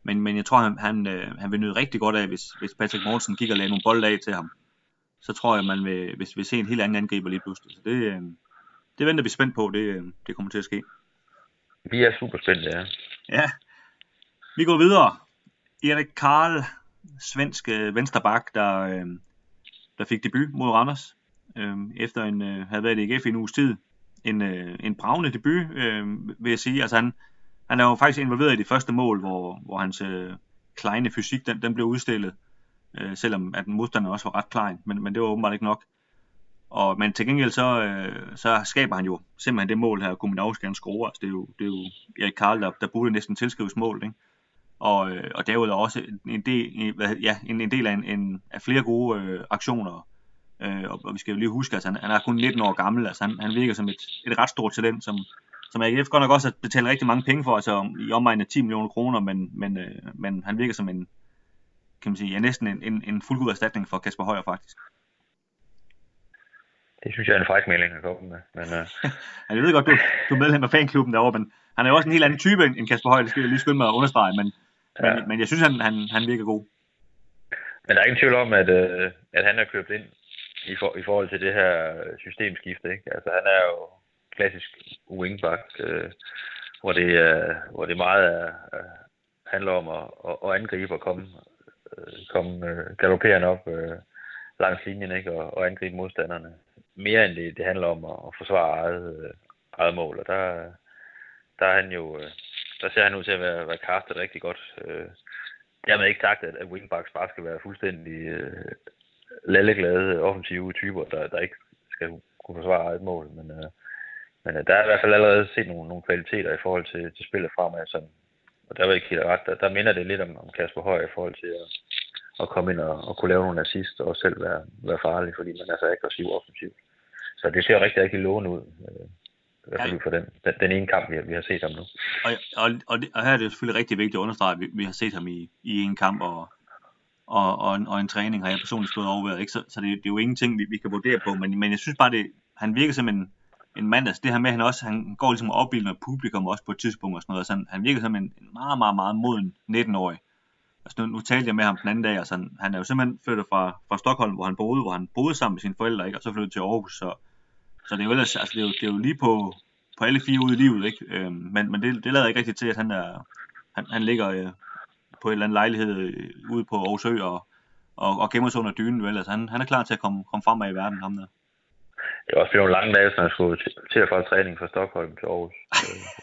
Men, men jeg tror, han, han, øh, han vil nyde rigtig godt af, hvis, hvis Patrick Mortensen kigger og lader nogle bolde af til ham. Så tror jeg, man vil, hvis, vil se en helt anden angriber lige pludselig. Så det, øh, det venter vi spændt på, det, det kommer til at ske. Vi er super spændte, ja. Ja. Vi går videre. Erik Karl, svensk øh, vensterbak, der, øh, der fik debut mod Randers, øh, efter en øh, havde været i EGF i en uges tid. En, øh, en bravende debut, øh, vil jeg sige. Altså han, han er jo faktisk involveret i det første mål, hvor, hvor hans øh, kleine fysik, den, den blev udstillet, øh, selvom at den også var ret klein, men, men det var åbenbart ikke nok. Og, men til gengæld så, øh, så skaber han jo simpelthen det mål her, Kuminovski han scorer. Altså, det, er jo, det er jo Erik Karl, der, der burde næsten tilskrives mål, ikke? Og, øh, og derudover også en del, hvad, ja, en, en del af, en, en, af flere gode øh, aktioner. Øh, og, og, vi skal jo lige huske, at altså, han, han er kun 19 år gammel, altså han, han virker som et, et ret stort talent, som, som AGF godt nok også har betalt rigtig mange penge for, altså i omegn af 10 millioner kroner, men, men, øh, men han virker som en, kan man sige, ja, næsten en, en, en fuldgod erstatning for Kasper Højer faktisk. Det synes jeg er en fræk melding at komme med. Men, *laughs* uh... jeg ved godt, du, du er medlem af fanklubben derovre, men han er jo også en helt anden type end Kasper Højer, det skal jeg lige skynde mig at understrege, men, ja. men, men jeg synes, han, han, han virker god. Men der er ingen tvivl om, at, uh, at han er købt ind i, for, i forhold til det her systemskifte. Ikke? Altså, han er jo klassisk wingback, uh, hvor, det, uh, hvor det meget er, uh, handler om at, at, at angribe og komme, uh, komme uh, galopperende op uh, langs linjen ikke? Og, og angribe modstanderne mere end det, det handler om at, at forsvare eget, øh, eget mål. Og der, der er han jo, øh, der ser han ud til at være, være castet rigtig godt. Øh, jeg har ikke sagt, at, at wingbacks bare skal være fuldstændig øh, lalleglade offensive typer, der, der ikke skal kunne forsvare et mål. Men, øh, men øh, der er i hvert fald allerede set nogle, nogle kvaliteter i forhold til, til spillet fremad, som, og der var ikke helt ret. Der, der minder det lidt om, om Kasper Høj i forhold til at, at komme ind og, og kunne lave nogle assist og selv være, være farlig, fordi man er så aggressiv offensivt. Så det ser rigtig, rigtig lovende ud. Øh, i hvert fald for den, den, den ene kamp, vi har, vi har set ham nu. Og, og, og, det, og her er det selvfølgelig rigtig vigtigt at understrege, at vi, vi har set ham i, i en kamp, og, og, og, en, og en træning har jeg personligt stået overværet, Ikke? Så, så det, det er jo ingenting, vi, vi kan vurdere på, men, men jeg synes bare, det, han virker som en, en mand, altså det her med, at han også han går ligesom og opbilder publikum også på et tidspunkt og sådan noget, så han, han virker som en, en meget, meget, meget moden 19-årig. Altså nu, nu talte jeg med ham den anden dag, altså han, han er jo simpelthen flyttet fra, fra Stockholm, hvor han boede, hvor han boede sammen med sine forældre, ikke? og så flyttet til Aarhus, så, så det er jo, ellers, altså, det er jo, det er jo lige på, på alle fire ude i livet, ikke? Øhm, men men det, det lader ikke rigtigt til, at han, er, han, han ligger øh, på en eller anden lejlighed øh, ude på Aarhus Ø og, og, og gemmer sig under dynen, vel? Altså, han, han er klar til at komme, komme fremad i verden, ham der. Det er også blevet nogle lange dage, så han skulle til at få træning fra Stockholm til Aarhus.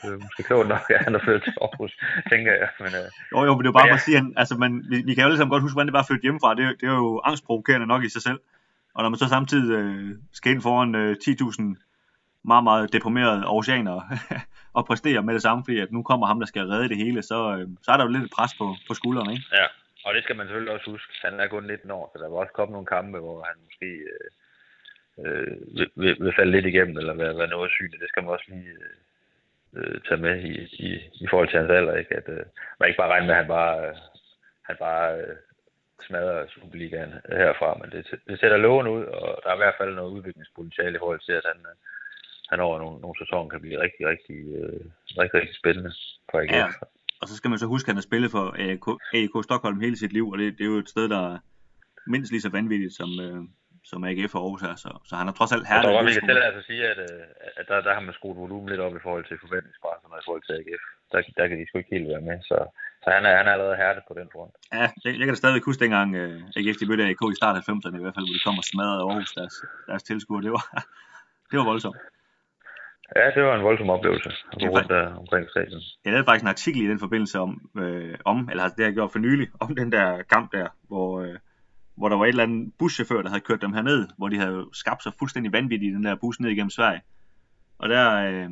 det er måske klogt nok, at han har flyttet til Aarhus, tænker jeg. Men, øh, jo, jo, men det er bare for at sige, at altså, man, vi, vi, kan jo alle sammen godt huske, hvordan det var at flytte hjemmefra. Det, det er jo angstprovokerende nok i sig selv. Og når man så samtidig øh, skal ind foran øh, 10.000 meget, meget deprimerede oceaner *laughs* og præstere med det samme, fordi at nu kommer ham, der skal redde det hele, så, øh, så er der jo lidt pres på, på skuldrene, ikke? Ja, og det skal man selvfølgelig også huske. Han er kun 19 år, så der vil også komme nogle kampe, hvor han måske øh, øh, vil, vil falde lidt igennem, eller være, være noget syg. Det skal man også lige øh, øh, tage med i, i, i forhold til hans alder, ikke? At øh, man ikke bare regne med, at han bare, øh, han bare øh, smadrer Superligaen herfra, men det, det sætter loven ud, og der er i hvert fald noget udviklingspotentiale i forhold til, at han, øh, han over nogle, nogle sæsoner kan blive rigtig, rigtig, øh, rigtig, rigtig spændende for AGF. Ja. Og så skal man så huske, at han har spillet for AIK, AIK Stockholm hele sit liv, og det, det er jo et sted, der er mindst lige så vanvittigt som, øh, som AGF og Aarhus er, så, så han har trods alt hærdet. Jeg tror vi kan tillade at sige, at, øh, at der, der har man skruet volumen lidt op i forhold til forventningspresserne og i forhold til AGF. Der, der kan de sgu ikke helt være med, så, så han, er, han er allerede hærdet på den front. Ja, jeg, jeg kan da stadig huske dengang uh, AGF de mødte AIK i start af 90'erne i hvert fald, hvor de kom og smadrede Aarhus deres, deres tilskuer. Det var, *laughs* det var voldsomt. Ja, det var en voldsom oplevelse at gå rundt der omkring stadion. Jeg lavede faktisk en artikel i den forbindelse om, øh, om eller det har jeg gjort for nylig, om den der kamp der, hvor, øh, hvor der var et eller andet buschauffør, der havde kørt dem herned, hvor de havde skabt sig fuldstændig vanvittigt i den der bus ned igennem Sverige. Og der, øh,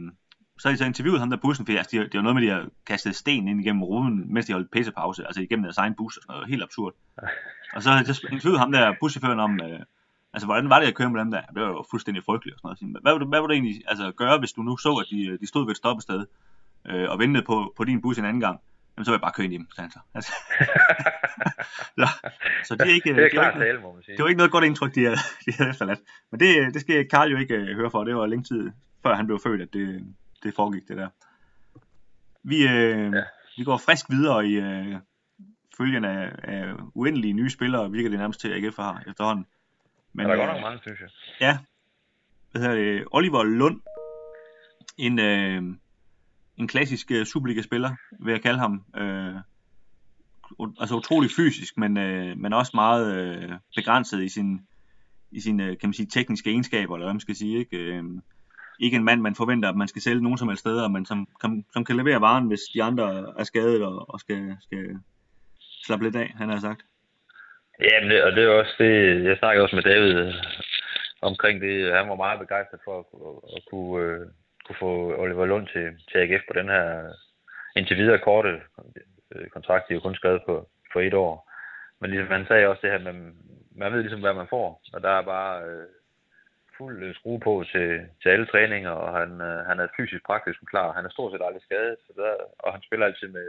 så har de så interviewet ham der bussen, for det var noget med, at de har kastet sten ind igennem ruden, mens de holdt pissepause, altså igennem deres egen bus og helt absurd. Og så har de interviewet ham der buschaufføren om, øh, altså hvordan var det at køre med dem der? Det var jo fuldstændig frygteligt og sådan noget. Hvad, hvad, hvad ville du egentlig altså, gøre, hvis du nu så, at de, de stod ved et stoppested øh, og ventede på, på din bus en anden gang? jamen, så vil jeg bare køre ind i dem, sagde han så. Altså. *laughs* så, så det er ikke, *laughs* det er klart tale, må man sige. Det var ikke noget godt indtryk, de havde, *laughs* de havde efterladt. Men det, det skal Karl jo ikke uh, høre for. Det var længe tid, før han blev født, at det, det foregik, det der. Vi, uh, ja. vi går frisk videre i uh, følgen af, af uendelige nye spillere, virker det nærmest til, at AGF har efterhånden. Men, ja, der er godt nok mange, synes jeg. Ja. Hvad hedder det? Oliver Lund. En, uh, en klassisk uh, Superliga-spiller, vil jeg kalde ham. Uh, altså utrolig fysisk, men, uh, men også meget uh, begrænset i sin, i sine, kan man sige, tekniske egenskaber, eller hvad man skal sige. Ikke, uh, ikke en mand, man forventer, at man skal sælge nogen som helst steder, men som, som, som kan levere varen, hvis de andre er skadet og, og skal, skal slappe lidt af, han har sagt. Jamen, det, og det er også det, jeg snakkede også med David øh, omkring det. Han var meget begejstret for at, at, at kunne, øh, kunne få Oliver Lund til, til AGF på den her indtil videre korte øh, kontrakt. De er jo kun skrevet på, for et år. Men ligesom han sagde også det her, man, man ved ligesom, hvad man får. Og der er bare øh, fuld øh, skrue på til, til alle træninger, og han, øh, han er fysisk praktisk klar. Han er stort set aldrig skadet, så der, og han spiller altid med,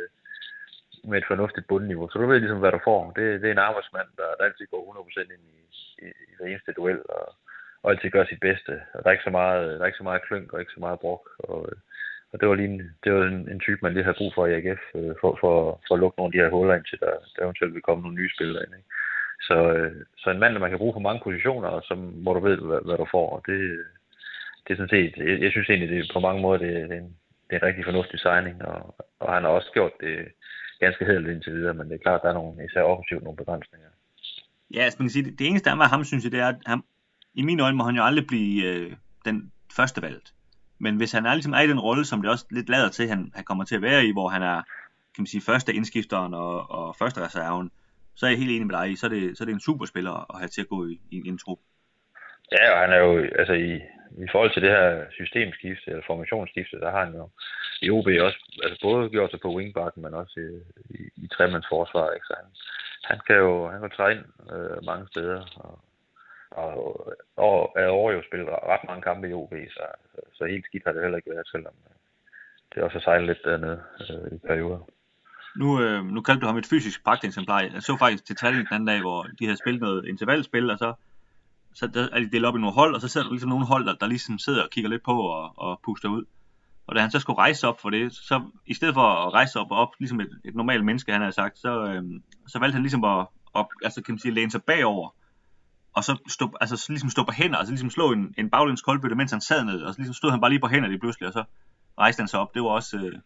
med et fornuftigt bundniveau. Så du ved ligesom, hvad du får. Det, det er en arbejdsmand, der, der altid går 100% ind i, i, i hver eneste duel, og, og altid gør sit bedste. Og der er ikke så meget, der er ikke så meget klønk og ikke så meget brok. Og, og det var lige en, det var en, en type, man lige havde brug for i AGF, øh, for, for, for at lukke nogle af de her huller ind til, der, der eventuelt vil komme nogle nye spillere ind. Ikke? Så, øh, så en mand, man kan bruge på mange positioner, og som, hvor du ved, hvad, hvad du får. Og det, det er sådan set, jeg, jeg synes egentlig, det på mange måder, det, det, er en, det er en rigtig fornuftig signing, og, og han har også gjort det ganske hederligt indtil videre, men det er klart, der er nogle, især offensivt nogle begrænsninger. Ja, altså man kan sige, det, det eneste, der er med ham, synes jeg, det er, at han, i mine øjne må han jo aldrig blive øh, den første valgt. Men hvis han er, ligesom er i den rolle, som det også lidt lader til, han, han kommer til at være i, hvor han er kan man sige, første indskifteren og, og første reserven, så er jeg helt enig med dig i, så er det, så er det en superspiller at have til at gå i, i en trup. Ja, og han er jo, altså i, i forhold til det her systemskifte, eller formationsskifte, der har han jo i OB også, altså både gjort sig på wingbacken, men også i, i, i tremandsforsvar, ikke? Så han, han kan jo, han kan træde ind øh, mange steder, og, og, og er over jo spillet ret mange kampe i OB, så, så, så helt skidt har det heller ikke været, selvom øh, det også har sejlet lidt dernede øh, i perioder. Nu, øh, nu kaldte du ham et fysisk pragteksemplar. Jeg så faktisk til træning den anden dag, hvor de havde spillet noget intervalspil, og så, så der er de delt op i nogle hold, og så sidder der ligesom nogle hold, der, der ligesom sidder og kigger lidt på og, og puster ud. Og da han så skulle rejse op for det, så i stedet for at rejse op og op, ligesom et, et normalt menneske, han har sagt, så, øh, så valgte han ligesom at, at altså, kan man sige, læne sig bagover, og så stå, altså, ligesom stå på hænder, altså ligesom slå en, en baglæns koldbøtte, mens han sad ned, og så ligesom stod han bare lige på hænder lige pludselig, og så rejste han sig op. Det var også, øh,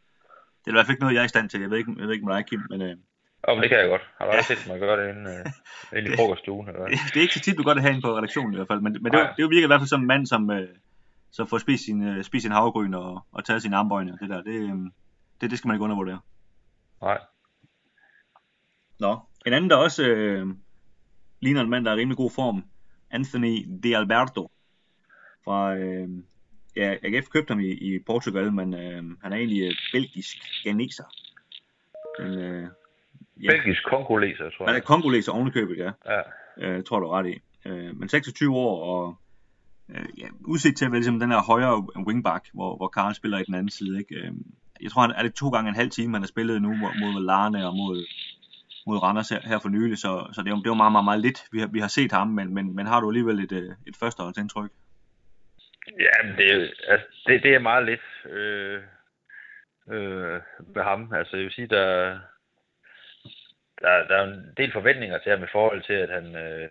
det er i hvert fald ikke noget, jeg er i stand til. Jeg ved ikke, jeg ved ikke med dig, Kim, men... Øh... Oh, men det kan jeg godt. Har du ja. set mig gøre det inde, øh, *laughs* inde i frokoststuen? Eller hvad? det er ikke så tit, du gør det herinde på redaktionen i hvert fald, men, men det, det, virker i hvert fald som en mand, som, øh, som får spist sin, øh, spist sin havregryn og, og taget sine armbøjne. Det der, det, øh, det, det skal man ikke undervurdere. Nej. Nå, en anden, der også øh, ligner en mand, der er i rimelig god form, Anthony De Alberto fra, øh, ja, AGF købte ham i, i Portugal, men øh, han er egentlig øh, belgisk ganeser. Men, øh, ja. Belgisk kongoleser, tror jeg. Han er kongoleser ovenikøbet, ja. Ja. Øh, tror du ret i. Øh, men 26 år, og øh, ja, udsigt til at være ligesom den her højere wingback, hvor, hvor Karl spiller i den anden side. Ikke? Øh, jeg tror, han er det to gange en halv time, han har spillet nu mod Larne og mod, mod Randers her, her for nylig, så, så det, er, det er jo meget, meget, meget lidt, vi har, vi har set ham, men, men, men har du alligevel et, øh, et førsteholdsindtryk? Ja, det, altså, det, det er meget lidt øh, øh, med ham. Altså, jeg vil sige, der, der, der er en del forventninger til ham i forhold til, at han, øh,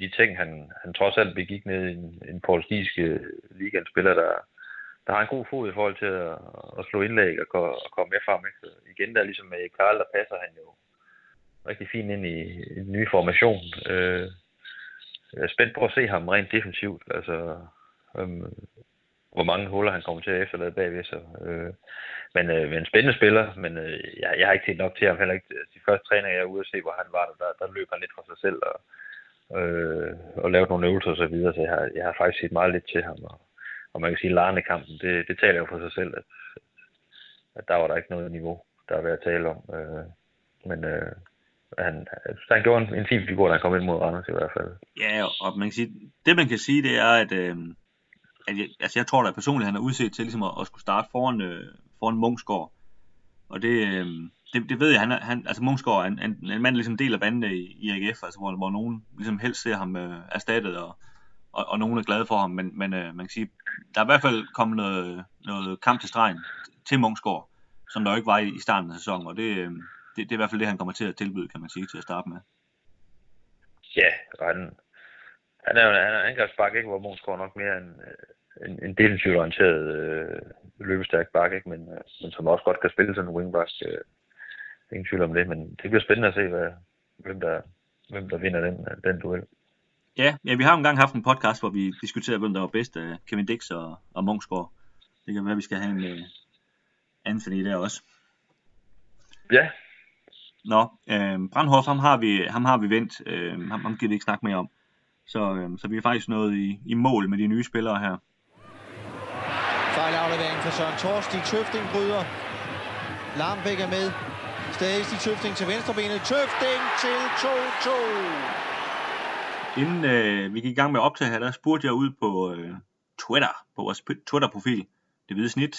de ting, han, han trods alt begik ned i en, en portugisisk øh, ligaspiller, der, der har en god fod i forhold til at, at slå indlæg og, og komme med frem. Ikke? Så igen, der ligesom med Karl, der passer han jo rigtig fint ind i, i den nye formation. Øh, jeg er spændt på at se ham rent defensivt. Altså, øhm, hvor mange huller han kommer til at efterlade bagved sig. Øh, men, øh, men en spændende spiller, men øh, jeg, jeg har ikke set nok til ham. Heller ikke øh, de første træninger, jeg er ude at se, hvor han var, der, der, der løb han lidt for sig selv og, øh, og lavede nogle øvelser og så videre, så jeg har, jeg har faktisk set meget lidt til ham. Og, og man kan sige, at Larne-kampen, det, det taler jo for sig selv, at, at der var der ikke noget niveau, der er ved at tale om. Øh, men øh, han, han gjorde en, en fin figur, der kom ind mod Randers i hvert fald. Ja, og man kan sige, det man kan sige, det er, at, øh, at jeg, altså jeg tror da personligt, han er udset til ligesom at, at skulle starte foran, øh, foran Mungsgaard. Og det, øh, det, det ved jeg, han, er, han altså Mungsgaard er en, en, en mand, der ligesom deler vandet i, i AGF, altså hvor, hvor nogen ligesom helst ser ham øh, erstattet, og, og, og nogen er glade for ham, men, men øh, man kan sige, der er i hvert fald kommet noget, noget kamp til stregen til Mungsgaard, som der jo ikke var i, i starten af sæsonen, og det, øh, det, det er i hvert fald det, han kommer til at tilbyde, kan man sige, til at starte med. Ja, han, han, han er jo en angrebsbak, ikke, hvor Monsgaard nok mere en, øh, en, en defensivt orienteret øh, løbestærk bak, ikke? Men, øh, men som også godt kan spille sådan en wingback. Øh, ingen tvivl om det, men det bliver spændende at se, hvad, hvem, der, hvem der vinder den, den duel. Ja, ja, vi har engang haft en podcast, hvor vi diskuterede, hvem der var bedst af Kevin Dix og, og Munchsgaard. Det kan være, at vi skal have en uh, Anthony der også. Ja, Nå, øh, Brandhoff, ham har vi, ham har vi vendt. Øh, ham, ham giver vi ikke snakke mere om. Så, øh, så vi er faktisk nået i, i mål med de nye spillere her. Fejl for Søren Torstig. Tøfting bryder. Larmbæk er med. Stadig i Tøfting til venstrebenet. Tøfting til 2-2. Inden øh, vi gik i gang med optag her, der spurgte jeg ud på øh, Twitter, på vores Twitter-profil, det hvide snit,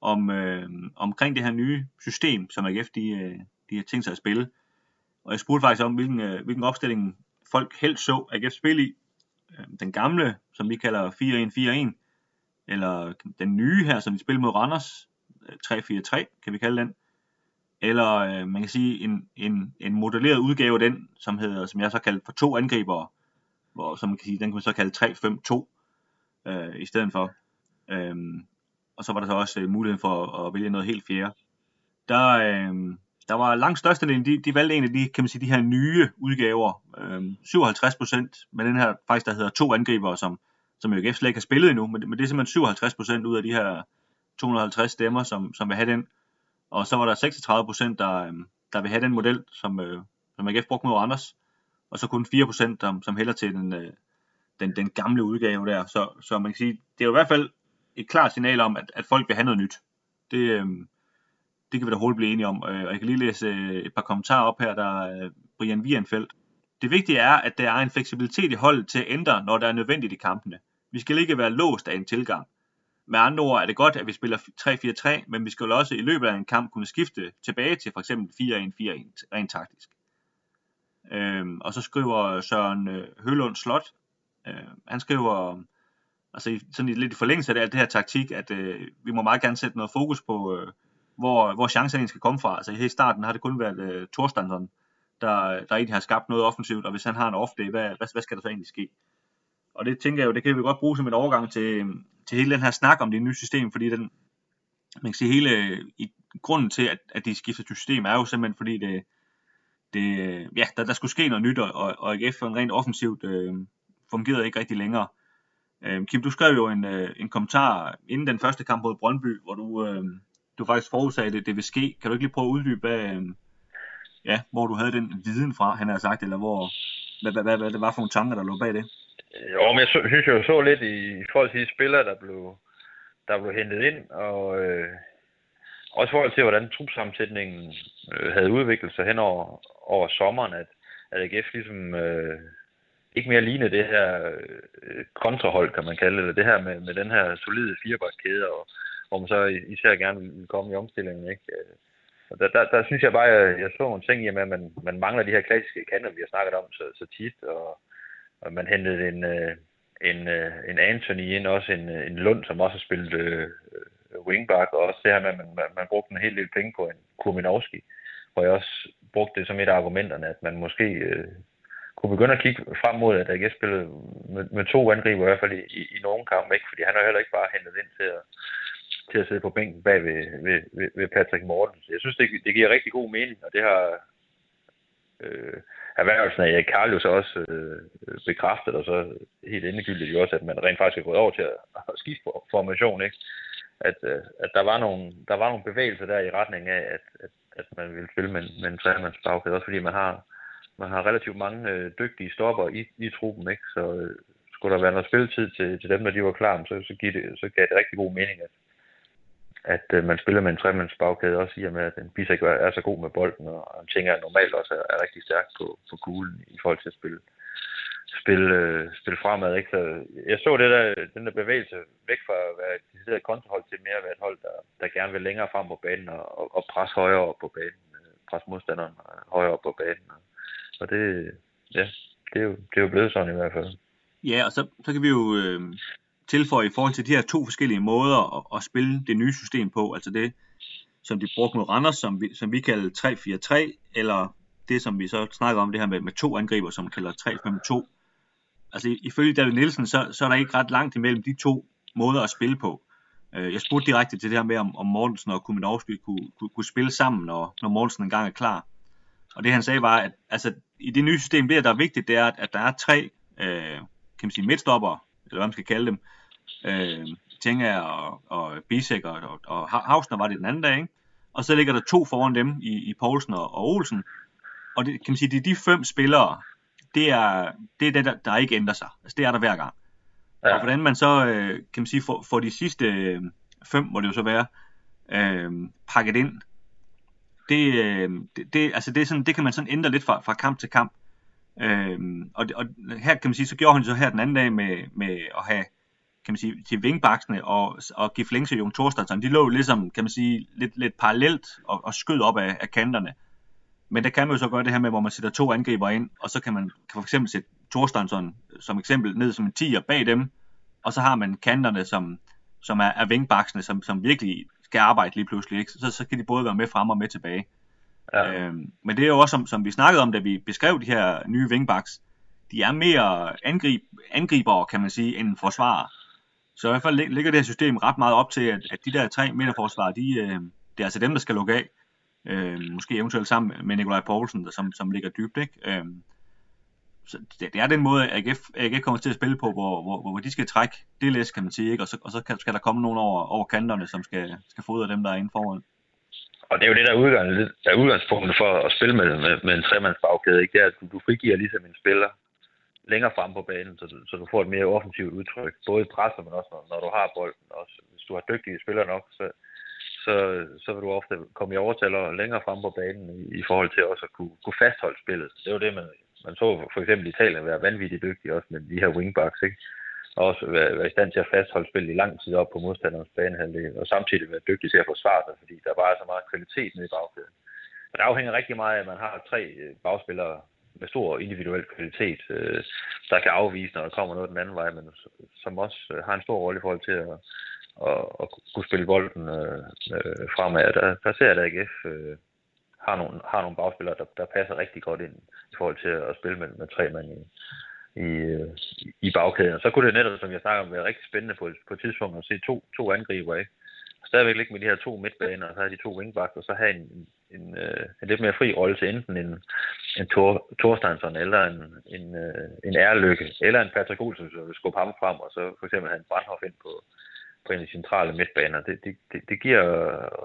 om, øh, omkring det her nye system, som AGF de, øh, de har tænkt sig at spille. Og jeg spurgte faktisk om, hvilken, øh, hvilken opstilling folk helst så AGF spille i. Øh, den gamle, som vi kalder 4-1-4-1, eller den nye her, som vi spiller mod Randers, øh, 3-4-3 kan vi kalde den, eller øh, man kan sige en, en, en modelleret udgave af den, som hedder, som jeg så kalder for to angribere, hvor, som man kan sige, den kan man så kalde 3-5-2 øh, i stedet for. Øhm, og så var der så også øh, muligheden for at vælge noget helt fjerde. Der, øh, der var langt størstedelen, de, de valgte en af de, kan man sige, de her nye udgaver. Øh, 57% med den her, faktisk der hedder to angribere, som, som AGF slet ikke har spillet endnu, men, men det er simpelthen 57% ud af de her 250 stemmer, som, som vil have den. Og så var der 36%, der, øhm, der vil have den model, som, øh, som AGF brugte mod Anders. Og så kun 4%, som, som hælder til den, øh, den, den gamle udgave der. Så, så man kan sige, det er jo i hvert fald et klart signal om, at, at folk vil have noget nyt. Det, øhm, det kan vi da hurtigt blive enige om. Øh, og jeg kan lige læse øh, et par kommentarer op her, der er Brian Wienfeldt. Det vigtige er, at der er en fleksibilitet i holdet til at ændre, når der er nødvendigt i kampene. Vi skal ikke være låst af en tilgang. Med andre ord er det godt, at vi spiller 3-4-3, men vi skal også i løbet af en kamp kunne skifte tilbage til f.eks. 4-1-4-1 rent taktisk. Øhm, og så skriver Søren øh, Hølund Slot, øh, han skriver, altså i, sådan i, lidt i forlængelse af det, alt det her taktik, at øh, vi må meget gerne sætte noget fokus på, øh, hvor, hvor chancerne skal komme fra. Altså i starten har det kun været øh, Thorstensson, der, der egentlig har skabt noget offensivt, og hvis han har en off day, hvad, hvad, hvad skal der så egentlig ske? Og det tænker jeg jo, det kan vi godt bruge som en overgang til, til hele den her snak om det nye system, fordi den, man kan sige, hele i, grunden til, at, at de skifter system, er jo simpelthen fordi det, det ja, der, der skulle ske noget nyt, og, og AGF for en rent offensivt øh, fungerede ikke rigtig længere. Øh, Kim, du skrev jo en, øh, en kommentar inden den første kamp mod Brøndby, hvor du, øh, du faktisk forudsagde, at det, det vil ske. Kan du ikke lige prøve at uddybe, øh, ja, hvor du havde den viden fra, han har sagt, eller hvor, hvad, hvad, hvad, hvad det var for nogle tanker, der lå bag det? Jo, men jeg så, jo, jeg så lidt i, forhold til de spillere, der blev, der blev hentet ind, og øh, også i forhold til, hvordan trupsammensætningen øh, havde udviklet sig hen over, over sommeren, at, at AGF ligesom øh, ikke mere lignede det her øh, kontrahold, kan man kalde det, eller det her med, med den her solide firebakkæde, og hvor man så især gerne vil komme i omstillingen. Ikke? Øh, og der, der, der synes jeg bare, at jeg, jeg så nogle ting i, at man, man mangler de her klassiske kanter, vi har snakket om så, så tit, og og man hentede en, øh, en, øh, en Anthony ind, også en, øh, en Lund, som også har spillet øh, wingback, og også det her med, at man, man, man brugte en hel del penge på en Kurminowski, hvor jeg også brugte det som et af argumenterne, at man måske øh, kunne begynde at kigge frem mod, at AGF spillede med, med to angriber, i hvert fald i, i, i nogle kampe, ikke? fordi han har heller ikke bare hentet ind til at, til at sidde på bænken bag ved, ved, ved, ved Patrick Mortens. Jeg synes, det, det giver rigtig god mening, og det har øh, erhvervelsen af Erik Karl jo så også øh, bekræftet, og så helt endegyldigt jo også, at man rent faktisk er gået over til at, at skifte formation, ikke? At, øh, at der, var nogle, der var nogle bevægelser der i retning af, at, at, at man ville spille med, med en tremandsbagkæde, også fordi man har, man har relativt mange øh, dygtige stopper i, i truppen, ikke? Så øh, skulle der være noget spilletid til, til dem, når de var klar, så, så, giver det, så gav det rigtig god mening, at, at øh, man spiller med en tremands bagkæde, også i og med, at en Bisek er så god med bolden, og han tænker, at normalt også er, er rigtig stærk på, på kuglen i forhold til at spille, spille, øh, spille fremad. Ikke? Så jeg så det der, den der bevægelse væk fra at være et decideret kontrahold til mere at være et hold, der, der gerne vil længere frem på banen og, og, og presse højere op på banen, øh, presse modstanderen øh, højere op på banen. Og, og det, ja, det er, jo, det er jo blevet sådan i hvert fald. Ja, og så, så kan vi jo øh, tilføje i forhold til de her to forskellige måder at, at spille det nye system på, altså det, som de brugte mod Randers, som vi, som vi kalder 3-4-3, eller det, som vi så snakker om, det her med, med to angriber, som kalder 3-5-2. Altså ifølge David Nielsen, så, så er der ikke ret langt imellem de to måder at spille på. Øh, jeg spurgte direkte til det her med, om, om Mortensen og Kuminovski kunne, kunne, kunne spille sammen, når, når Mortensen engang er klar. Og det han sagde var, at altså, i det nye system, det der er vigtigt, det er, at der er tre øh, kan man sige, midtstopper, eller hvad man skal kalde dem, øh, Tenga og, og Bisek og, og, og Hausner var det den anden dag, ikke? og så ligger der to foran dem i, i Poulsen og, og Olsen, og det kan man sige, det er de fem spillere, det er det, er det der, der ikke ændrer sig. Altså, det er der hver gang. Ja. Og hvordan man så, øh, kan man sige, får, får de sidste øh, fem, må det jo så være, øh, pakket ind, det, øh, det, det, altså det, er sådan, det kan man sådan ændre lidt fra, fra kamp til kamp. Øh, og, og her kan man sige, så gjorde han så her den anden dag med, med at have kan man sige, til vingbaksene og, og Giflings og Jon Thorstensson, de lå ligesom, kan man sige, lidt, lidt parallelt og, og skød op af, af kanterne. Men der kan man jo så gøre det her med, hvor man sætter to angriber ind, og så kan man kan for eksempel sætte Thorstensson som eksempel ned som en tiger bag dem, og så har man kanterne, som, som er, er vingbaksene, som, som virkelig skal arbejde lige pludselig. Ikke? Så, så kan de både være med frem og med tilbage. Ja. Øhm, men det er jo også, som, som vi snakkede om, da vi beskrev de her nye wingbacks, de er mere angrib, angribere, kan man sige, end forsvarer. Så i hvert fald ligger det her system ret meget op til, at, at de der tre midterforsvar, de, øh, det er altså dem, der skal lukke af. Øh, måske eventuelt sammen med Nikolaj Poulsen, der, som, som ligger dybt. Ikke? Øh, så det, det er den måde, AGF, AGF kommer til at spille på, hvor, hvor, hvor de skal trække det læs, kan man sige, ikke? Og, så, og så kan, skal der komme nogen over, over kanterne, som skal, skal fodre dem, der er inde foran. Og det er jo det, der er, udgang, der er udgangspunktet for at spille med, med, med en tremandsbagkæde. Ikke? Det er, at du, du frigiver ligesom en spiller længere frem på banen, så så du får et mere offensivt udtryk. Både i presser, men også når, når du har bolden. Også, hvis du har dygtige spillere nok, så, så, så vil du ofte komme i overtal og længere frem på banen i, i forhold til også at kunne, kunne fastholde spillet. Det er jo det, man, man så for eksempel Italien være vanvittigt dygtig også med de her wingbacks, ikke? Og også være, være i stand til at fastholde spillet i lang tid op på modstanderens banehalvdel, og samtidig være dygtig til at forsvare sig, fordi der bare er så meget kvalitet nede i bagkæden. Men det afhænger rigtig meget af, at man har tre øh, bagspillere med stor individuel kvalitet, øh, der kan afvise, når der kommer noget den anden vej, men som også øh, har en stor rolle i forhold til at, at, at kunne spille bolden øh, øh, fremad. Der, der ser jeg, at AGF øh, har, nogle, har nogle bagspillere, der, der passer rigtig godt ind i forhold til at spille med, med tre mand i, i, øh, i bagkæden. Og så kunne det netop, som jeg snakker om, være rigtig spændende på, på et tidspunkt at se to, to angriber af. Stadigvæk ligge med de her to midtbaner, og så have de to wingbacks, og så have en, en, øh, en lidt mere fri rolle til enten en, en Tor, Thorsteinsson eller en, en, øh, en Erløkke, eller en Patrick Olsen, så vil skubbe ham frem, og så for eksempel have en Brandhoff ind på, på en af de centrale midtbaner. Det, det, det, det giver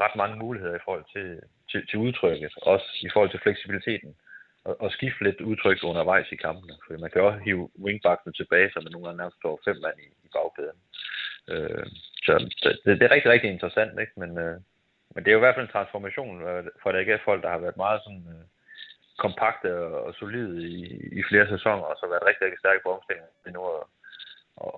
ret mange muligheder i forhold til, til, til udtrykket, også i forhold til fleksibiliteten, og, og skifte lidt udtryk undervejs i kampene. For man kan også hive wingbackene tilbage, så man nogle gange nærmest står fem mand i, i bagkæden. Øh, så det, det er rigtig, rigtig interessant, ikke? Men, øh, men det er jo i hvert fald en transformation øh, for det ikke er folk, der har været meget sådan, øh, kompakte og, solide i, i flere sæsoner, og så været rigtig, rigtig stærke på omstillingen nu og,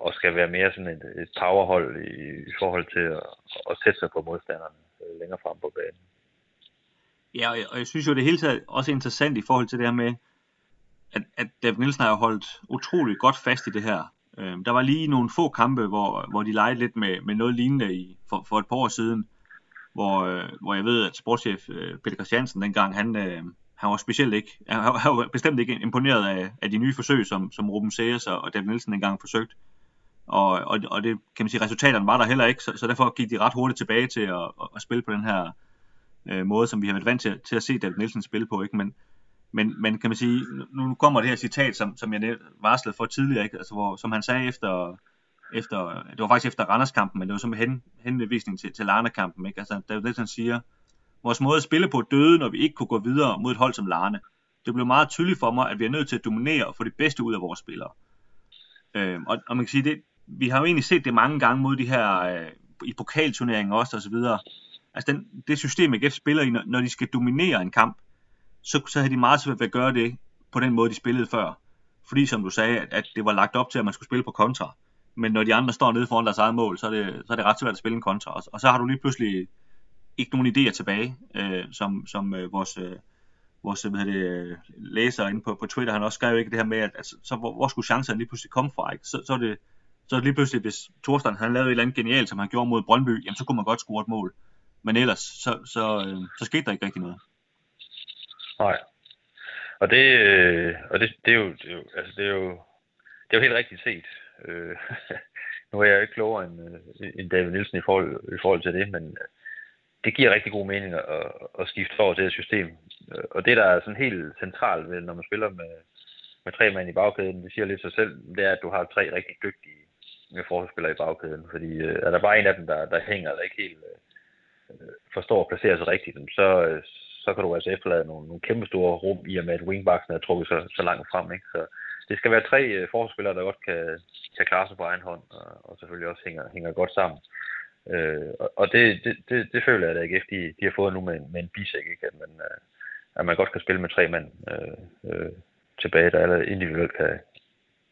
og skal være mere sådan et, et powerhold i, i forhold til at, at sætte sig på modstanderne øh, længere frem på banen. Ja, og jeg synes jo det hele taget også interessant i forhold til det her med, at, at David Nielsen har holdt utrolig godt fast i det her. Øh, der var lige nogle få kampe, hvor, hvor de legede lidt med, med noget lignende i, for, for et par år siden, hvor, øh, hvor jeg ved, at sportschef øh, Peter Christiansen dengang, han, øh, han var specielt ikke, han, han var bestemt ikke imponeret af, af de nye forsøg, som, som Ruben Sears og, og David Nielsen engang forsøgt. Og, og, og det kan man sige, resultaterne var der heller ikke, så, så derfor gik de ret hurtigt tilbage til at, at, at spille på den her øh, måde, som vi har været vant til, til at se David Nielsen spille på. Ikke? Men, men, men kan man sige, nu kommer det her citat, som, som jeg varslede for tidligere, ikke? Altså, hvor, som han sagde efter, efter, det var faktisk efter Randerskampen, men det var som hen, henvisning til, til Larne-kampen. Ikke? Altså, det det han siger, vores måde at spille på døde, når vi ikke kunne gå videre mod et hold som Larne. Det blev meget tydeligt for mig, at vi er nødt til at dominere og få det bedste ud af vores spillere. Øh, og, og man kan sige, det, vi har jo egentlig set det mange gange mod de her, øh, i pokalturneringen også og så videre. Altså den, det system, AGF spiller i, når, når de skal dominere en kamp, så, så havde de meget svært ved at gøre det på den måde, de spillede før. Fordi som du sagde, at, at det var lagt op til, at man skulle spille på kontra. Men når de andre står nede foran deres eget mål, så er det, så er det ret svært at spille en kontra. Og, og så har du lige pludselig ikke nogen idéer tilbage, øh, som, som øh, vores, øh, vores hvad det, læser inde på, på Twitter, han også skrev ikke det her med, at at så hvor, hvor skulle chancerne lige pludselig komme fra? Ikke? Så, så er det så lige pludselig, hvis Thorstein han lavede et eller andet genialt, som han gjorde mod Brøndby, jamen så kunne man godt score et mål. Men ellers, så, så, øh, så skete der ikke rigtig noget. Nej. Og det, øh, og det, det, er jo, det, er jo, altså det er jo, det er jo helt rigtigt set. Øh, *laughs* nu er jeg ikke klogere end, øh, end David Nielsen i forhold, i forhold til det, men øh, det giver rigtig god mening at, at skifte over til det system. Øh, og det, der er sådan helt centralt ved, når man spiller med, med tre mand i bagkæden, det siger lidt sig selv, det er, at du har tre rigtig dygtige med i bagkæden. Fordi øh, er der bare en af dem, der, der hænger, der ikke helt øh, forstår at placere sig rigtigt, så, så kan du altså efterlade nogle, nogle kæmpe store rum i og med, at wingbacks er trukket så, så langt frem. Ikke? Så, det skal være tre øh, forsvarsspillere, der godt kan, kan klare sig på egen hånd, og, og selvfølgelig også hænger, hænger godt sammen. Øh, og og det, det, det, det føler jeg, at AGF de, de har fået nu med, med en bisæk, ikke? At, man, øh, at man godt kan spille med tre mand øh, øh, tilbage, der alle individuelt kan,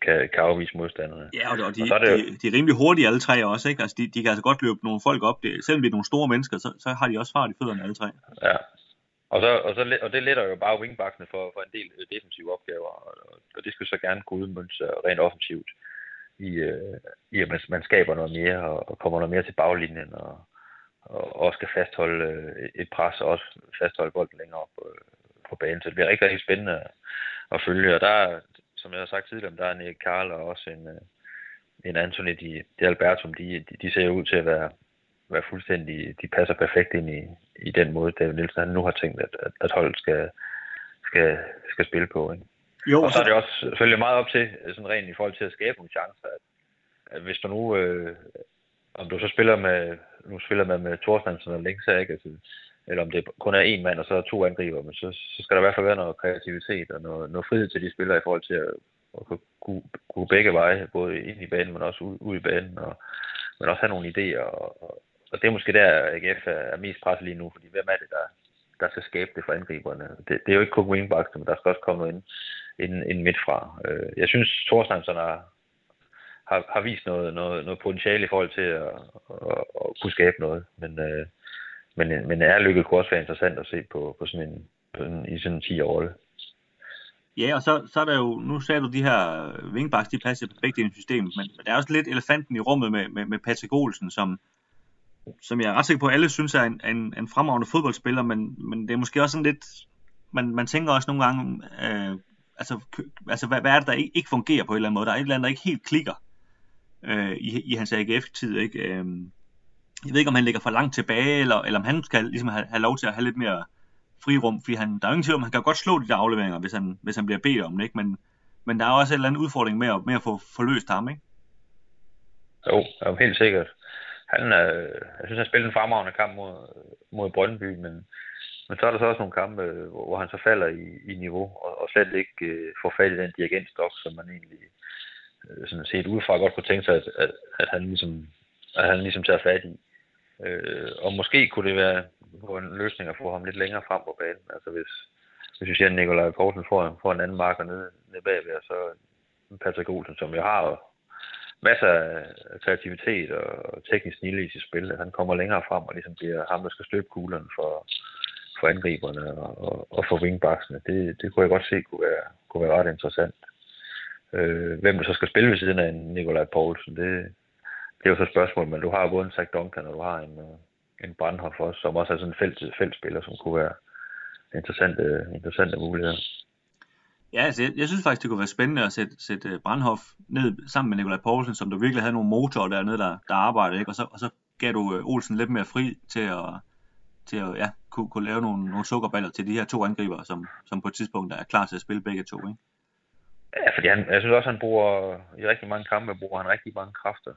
kan, kan afvise modstanderne. Ja, og, de, og er det de, de, er rimelig hurtige alle tre også, ikke? Altså, de, de kan altså godt løbe nogle folk op. Det, selvom det er nogle store mennesker, så, så har de også fart i fødderne alle tre. Ja, og, så, og, så, og det letter jo bare wingbacksene for, for en del øh, defensive opgaver, og, og det skal så gerne kunne udmønte rent offensivt i, øh, i at man, man skaber noget mere og, og kommer noget mere til baglinjen og, og også skal fastholde øh, et pres og også fastholde bolden længere op øh, på banen. Så det bliver rigtig, rigtig spændende at følge. Og der, som jeg har sagt tidligere, der er Nick Karl og også en, øh, en Anthony de, de Albertum, de, de, de ser ud til at være, være fuldstændig, de passer perfekt ind i, i den måde, David Nielsen han nu har tænkt, at, at, at holdet skal, skal, skal spille på. Ikke? Jo, og så er det også selvfølgelig meget op til, sådan rent i forhold til at skabe nogle chancer, at, at hvis du nu, øh, om du så spiller med, nu spiller man med Thorstensen og Linksa, ikke? Altså, eller om det kun er en mand, og så er to angriber, men så, så skal der i hvert fald være noget kreativitet og noget, noget frihed til de spillere i forhold til at, at kunne, kunne begge veje, både ind i banen, men også ud, ud i banen, og, men også have nogle idéer. Og, og, og det er måske der, AGF er, mest presset lige nu, fordi hvem er det, der, der skal skabe det for angriberne? Det, det er jo ikke kun wingbacks, men der skal også komme ind, ind, ind midt fra. Øh, jeg synes, Thorstensen har, har, har vist noget, noget, noget potentiale i forhold til at, at, at kunne skabe noget, men øh, men, men er Lykke kunne også være interessant at se på, på sådan en, på en i sådan en 10 år. Ja, og så, så er der jo, nu sagde du de her wingbacks, de passer perfekt ind i systemet, men der er også lidt elefanten i rummet med, med, med Patrick Olsen, som, som jeg er ret sikker på, at alle synes er en, en, en fremragende fodboldspiller, men, men det er måske også sådan lidt, man, man tænker også nogle gange, øh, altså, altså hvad, hvad er det, der ikke, ikke fungerer på en eller anden måde? Der er et eller andet, der ikke helt klikker øh, i, i hans AGF-tid, ikke? Øh, jeg ved ikke, om han ligger for langt tilbage, eller, eller om han skal ligesom have, have lov til at have lidt mere frirum, fordi han, der er ingen tvivl om, han kan godt slå de der afleveringer, hvis han, hvis han bliver bedt om det, ikke? Men, men der er også en eller anden udfordring med at, med at få forløst ham, ikke? Jo, jo helt sikkert. Han, øh, jeg synes, han spillede en fremragende kamp mod, mod Brøndby, men, men så er der så også nogle kampe, øh, hvor, hvor han så falder i, i niveau, og, og slet ikke øh, får fat i den dirigentstok, som man egentlig øh, sådan set udefra godt kunne tænke sig, at, at, at han ligesom at han ligesom tager fat i. Øh, og måske kunne det være på en løsning at få ham lidt længere frem på banen. Altså hvis, hvis vi siger, at Nikolaj Poulsen får, får en anden marker nede, nede bagved, og så Patrick Olsen, som jo har masser af kreativitet og teknisk snille i sit spil, at han kommer længere frem og ligesom bliver ham, der skal støbe kuglerne for, for angriberne og, og, og for wingbacksene. Det, det kunne jeg godt se kunne være, kunne være ret interessant. Øh, hvem der så skal spille ved siden af Nikolaj Poulsen, det, det er jo så et spørgsmål, men du har både en Zach Duncan, og du har en, øh, en Brandhoff også, som også er sådan en felt, feltspiller, som kunne være interessante, interessante muligheder. Ja, altså jeg, jeg synes faktisk, det kunne være spændende at sætte, sætte øh, Brandhoff ned sammen med Nikolaj Poulsen, som der virkelig havde nogle motorer dernede, der, der arbejdede, ikke? Og, så, og så gav du øh, Olsen lidt mere fri til at, til at ja, kunne, kunne lave nogle, nogle sukkerballer til de her to angriber, som, som på et tidspunkt er klar til at spille begge to. Ikke? Ja, fordi han, jeg synes også, han bruger, i rigtig mange kampe bruger han rigtig mange kræfter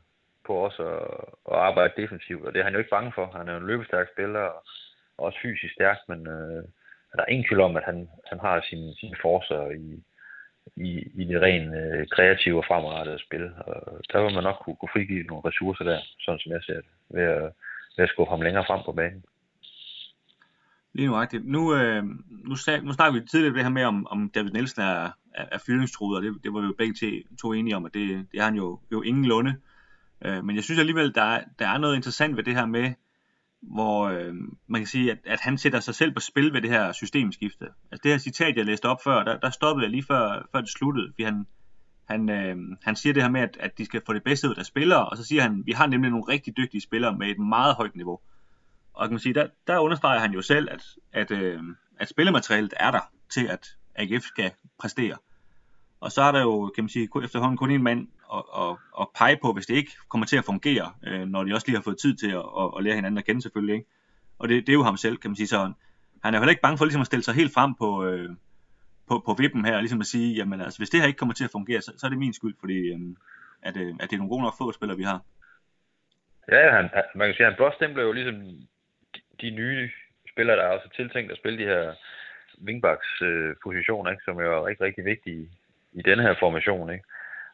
på også at, at arbejde defensivt, og det er han jo ikke bange for. Han er jo en løbestærk spiller, og også fysisk stærk, men øh, der er ingen tvivl om, at han, han har sine, sine forser i, i, i det rent øh, kreative og fremadrettede spil. Og der vil man nok kunne, kunne frigive nogle ressourcer der, sådan som jeg ser det, ved at, ved at skubbe ham længere frem på banen. Lige nu rigtigt. Nu, øh, nu, sag, nu snakker vi tidligere det her med, om, om David Nielsen er, er, er fyringstruet, og det, det var vi jo begge to enige om, at det, det er han jo, jo ingen lunde. Øh, men jeg synes alligevel, der der er noget interessant ved det her med, hvor øh, man kan sige, at, at han sætter sig selv på spil ved det her systemskifte. Altså det her citat, jeg læste op før, der, der stoppede jeg lige før, før det sluttede, fordi han, han, øh, han siger det her med, at, at de skal få det bedste ud af spillere, og så siger han, vi har nemlig nogle rigtig dygtige spillere med et meget højt niveau. Og kan man sige, der, der understreger han jo selv, at, at, øh, at spillematerialet er der til, at AGF skal præstere. Og så er der jo, kan man sige, efterhånden kun en mand at, at, at pege på, hvis det ikke kommer til at fungere, øh, når de også lige har fået tid til at, at, at lære hinanden at kende selvfølgelig. Ikke? Og det, det er jo ham selv, kan man sige. Så han er jo heller ikke bange for ligesom at stille sig helt frem på, øh, på, på vippen her, og ligesom at sige, jamen altså, hvis det her ikke kommer til at fungere, så, så er det min skyld, fordi øh, at, øh, at det er nogle gode nok fodboldspillere, vi har. Ja, han, man kan sige, at han blåstempler jo ligesom de, de nye spillere, der er også tiltænkt at spille de her wingbacks øh, positioner, ikke, som jo er rigtig, rigtig vigtige i denne her formation, ikke?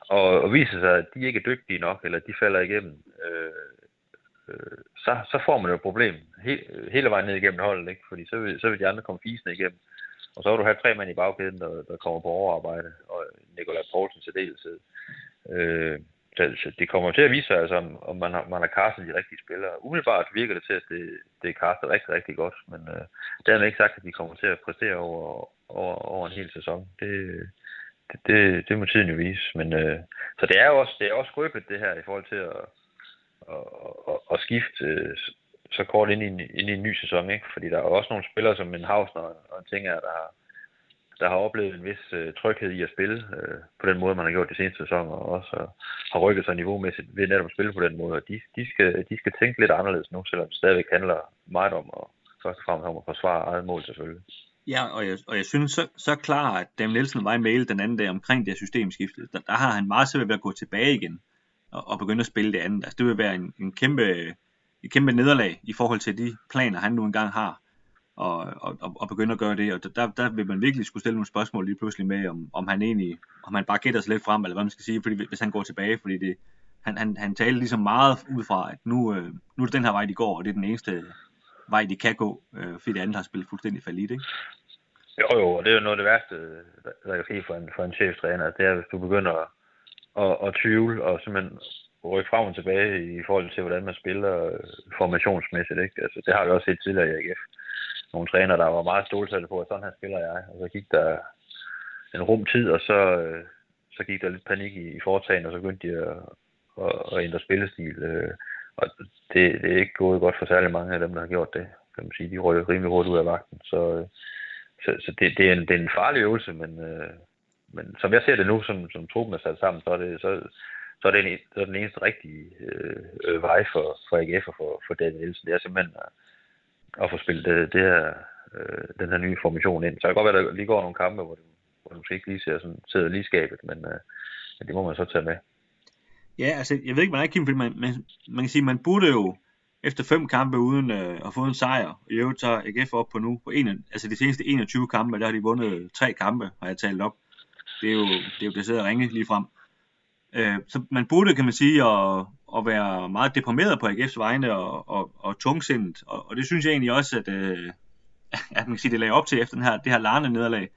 Og, og viser sig, at de ikke er dygtige nok, eller de falder igennem, øh, øh, så, så får man jo et problem he, hele vejen ned igennem holdet, ikke? fordi så vil, så vil de andre komme fisende igennem. Og så vil du have tre mænd i bagkæden, der, der kommer på overarbejde, og Nikolaj Poulsen til dels. Øh, så det kommer til at vise sig, altså, om, man, har, man har castet de rigtige spillere. Umiddelbart virker det til, at det, det er castet rigtig, rigtig godt, men øh, det er ikke sagt, at de kommer til at præstere over, over, over en hel sæson. Det, det, det, må tiden jo vise. Men, øh, så det er jo også, det er også skrøbet, det her, i forhold til at, at, at, at skifte øh, så kort ind i, en, ind i en ny sæson. Ikke? Fordi der er jo også nogle spillere, som en Hausner og en Tinger, der har, der har oplevet en vis øh, tryghed i at spille øh, på den måde, man har gjort de seneste sæsoner, og også øh, har rykket sig niveaumæssigt ved netop at spille på den måde. Og de, de, skal, de skal tænke lidt anderledes nu, selvom det stadigvæk handler meget om at først og fremmest om at forsvare eget mål selvfølgelig. Ja, og jeg, og jeg synes så, så klar, at Dam Nielsen var i mail den anden dag omkring det her systemskifte. Der, der har han meget svært ved at gå tilbage igen og, og begynde at spille det andet. Altså, det vil være en, en kæmpe, et kæmpe nederlag i forhold til de planer, han nu engang har, og, og, og begynde at gøre det. Og der, der vil man virkelig skulle stille nogle spørgsmål lige pludselig med, om, om han egentlig, om han bare gætter sig lidt frem, eller hvad man skal sige, fordi hvis han går tilbage, fordi det, han, han, han talte ligesom meget ud fra, at nu, øh, nu er det den her vej, de går, og det er den eneste vej, de kan gå, øh, fordi det andet har spillet fuldstændig falit, ikke? Jo, jo, og det er jo noget af det værste, der kan ske for en, for en cheftræner, det er, hvis du begynder at, at, at tvivle og simpelthen rykke frem og tilbage i forhold til, hvordan man spiller øh, formationsmæssigt. Ikke? Altså, det har vi også set tidligere i AGF. Nogle træner, der var meget stolsatte på, at sådan her spiller jeg. Og så gik der en rum tid, og så, øh, så gik der lidt panik i, i foretagen, og så begyndte de at, at, at ændre spillestil. Øh, og det, det er ikke gået godt for særlig mange af dem, der har gjort det. Kan man sige. De røg rimelig hurtigt ud af vagten. Så, øh, så, så det, det, er en, det er en farlig øvelse, men, øh, men som jeg ser det nu, som, som truppen er sat sammen, så er det, så, så er det, en, så er den eneste rigtige øh, øh, vej for, for AGF og for, for Daniel Nielsen. Det er simpelthen at, at få spillet det, det her, øh, den her nye formation ind. Så det kan godt være, at der lige går nogle kampe, hvor det, hvor det måske ikke lige ser sådan, sidder lige skabet, men, øh, men det må man så tage med. Ja, altså, jeg ved ikke, man er Kim, fordi man, man, man kan sige, man burde jo efter fem kampe uden øh, at få en sejr, i øvrigt tager AGF op på nu, på en, altså de seneste 21 kampe, der har de vundet tre kampe, har jeg talt op. Det er jo, det er jo decideret ringe lige frem. Øh, så man burde, kan man sige, at, at være meget deprimeret på AGF's vegne og, og, og tungsindet, og, og det synes jeg egentlig også, at, øh, at man kan sige, det lagde op til efter den her, det her larne nederlag.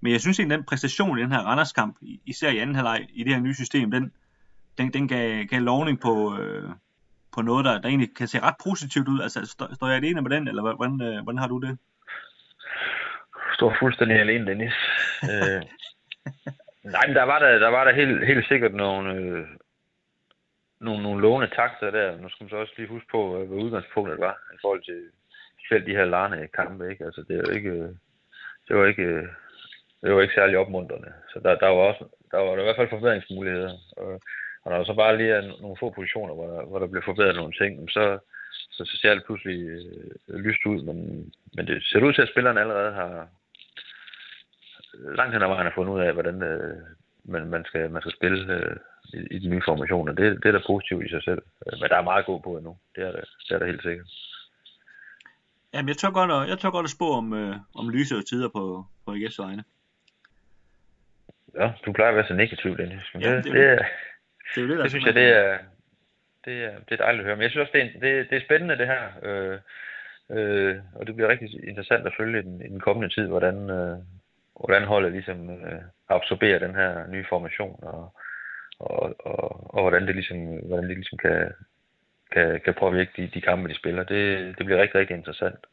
Men jeg synes egentlig, den præstation i den her Randers-kamp, især i anden halvleg i det her nye system, den, den, den gav, gav lovning på, øh, på noget, der, der egentlig kan se ret positivt ud. Altså, står, står jeg alene med den, eller hvordan, øh, hvordan har du det? Står fuldstændig alene, Dennis. øh, *laughs* nej, men der var der, der, var der helt, helt sikkert nogle, øh, nogle, nogle låne takter der. Nu skal man så også lige huske på, hvad udgangspunktet var i forhold til selv de her larne kampe. Ikke? Altså, det, er jo ikke, øh, det var ikke, øh, det var ikke særlig opmuntrende. Så der, der var også der var der i hvert fald forbedringsmuligheder. Og, og når der så bare lige er nogle få positioner, hvor der, hvor der bliver forbedret nogle ting, så, så, så ser det pludselig øh, lyst ud. Men, men det ser ud til, at spillerne allerede har langt hen ad vejen har fundet ud af, hvordan øh, man, man, skal, man skal spille øh, i, i den nye formation. Og det, det er da positivt i sig selv. Men der er meget god på endnu. Det er der, det er der helt sikkert. Jamen, jeg tør godt at, jeg tør godt at spå om, øh, om lyse og tider på, på AGF's vegne. Ja, du plejer at være så negativ, Dennis. Men Ja, det, det det, det, er jo det, der det synes jeg, det er, det er, det er dejligt at høre. Men jeg synes også, det er, det, det er spændende, det her. Øh, øh, og det bliver rigtig interessant at følge i den, i den kommende tid, hvordan, øh, hvordan holdet ligesom øh, absorberer den her nye formation, og, og, og, og hvordan det ligesom, hvordan det ligesom kan, kan, kan påvirke de, de kampe, de spiller. Det, det bliver rigtig, rigtig interessant.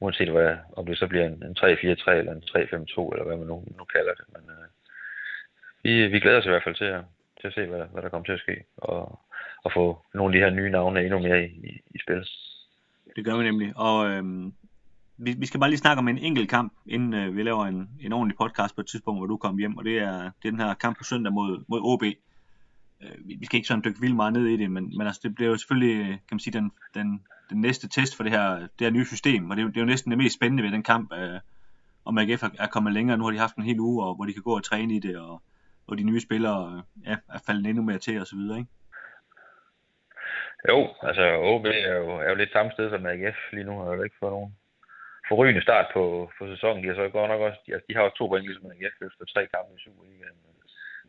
Uanset hvad, om det så bliver en, en 3-4-3 eller en 3-5-2, eller hvad man nu, nu kalder det. Men øh, vi, vi glæder os i hvert fald til at, til at se, hvad, hvad der kommer til at ske, og, og få nogle af de her nye navne endnu mere i, i, i spil. Det gør vi nemlig. Og øhm, vi, vi skal bare lige snakke om en enkelt kamp, inden øh, vi laver en, en ordentlig podcast på et tidspunkt, hvor du kommer hjem, og det er, det er den her kamp på søndag mod, mod OB. Øh, vi, vi skal ikke sådan dykke vildt meget ned i det, men, men altså, det bliver jo selvfølgelig, øh, kan man sige, den, den, den næste test for det her, det her nye system, og det, det er jo næsten det mest spændende ved den kamp, øh, om AGF er, er kommet længere. Nu har de haft en hel uge, og hvor de kan gå og træne i det, og, og de nye spillere øh, ja, er faldet endnu mere til, og så videre, ikke? Jo, altså OB er jo, er jo lidt samme sted som AGF lige nu, har jo ikke fået nogen forrygende start på, på sæsonen. De har så godt nok også, de, altså, de har også to point ligesom AGF efter tre kampe i Superligaen.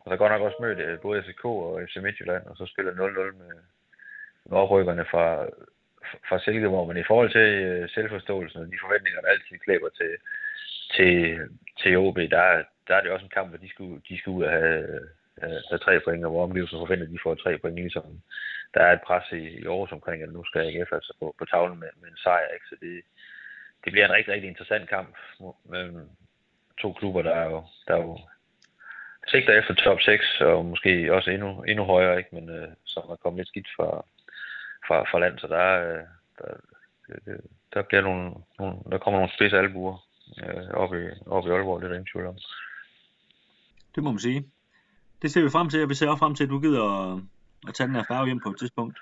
Og der godt nok også mødt øh, både SK og FC Midtjylland, og så spiller 0-0 med, med oprykkerne fra, fra Silkeborg. Men i forhold til øh, selvforståelsen og de forventninger, der altid klæber til, til, til OB, der, der er det også en kamp, hvor de skal, de skal ud og have, have, have tre point, og hvor omgivelsen forventer, at de får tre point, ligesom der er et pres i, i Aarhus omkring, at nu skal AGF altså på, på tavlen med, med en sejr. Ikke? Så det, det bliver en rigtig, rigtig interessant kamp mellem to klubber, der er jo, der er jo sigter efter top 6, og måske også endnu, endnu højere, ikke? men øh, som er kommet lidt skidt fra, fra, fra land, så der, øh, der, der, der, bliver nogle, nogle, der kommer nogle spidse albuer øh, op, i, op i Aalborg, det er der ingen tvivl om. Det må man sige. Det ser vi frem til, og vi ser også frem til, at du gider at, at tage den her færge hjem på et tidspunkt.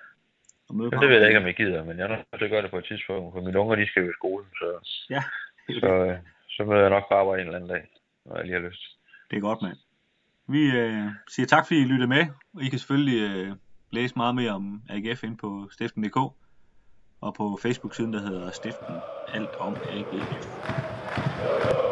Og møde ja, det ved jeg ikke, om jeg gider, men jeg er nødt til at gøre det på et tidspunkt, for mine unger, de skal jo i skole, så, ja, så, øh, så møder jeg nok bare arbejde en eller anden dag, når jeg lige har lyst. Det er godt, mand. Vi øh, siger tak, fordi I lyttede med, og I kan selvfølgelig øh, læse meget mere om AGF ind på stiften.dk og på Facebook-siden, der hedder Stiften Alt om AGF.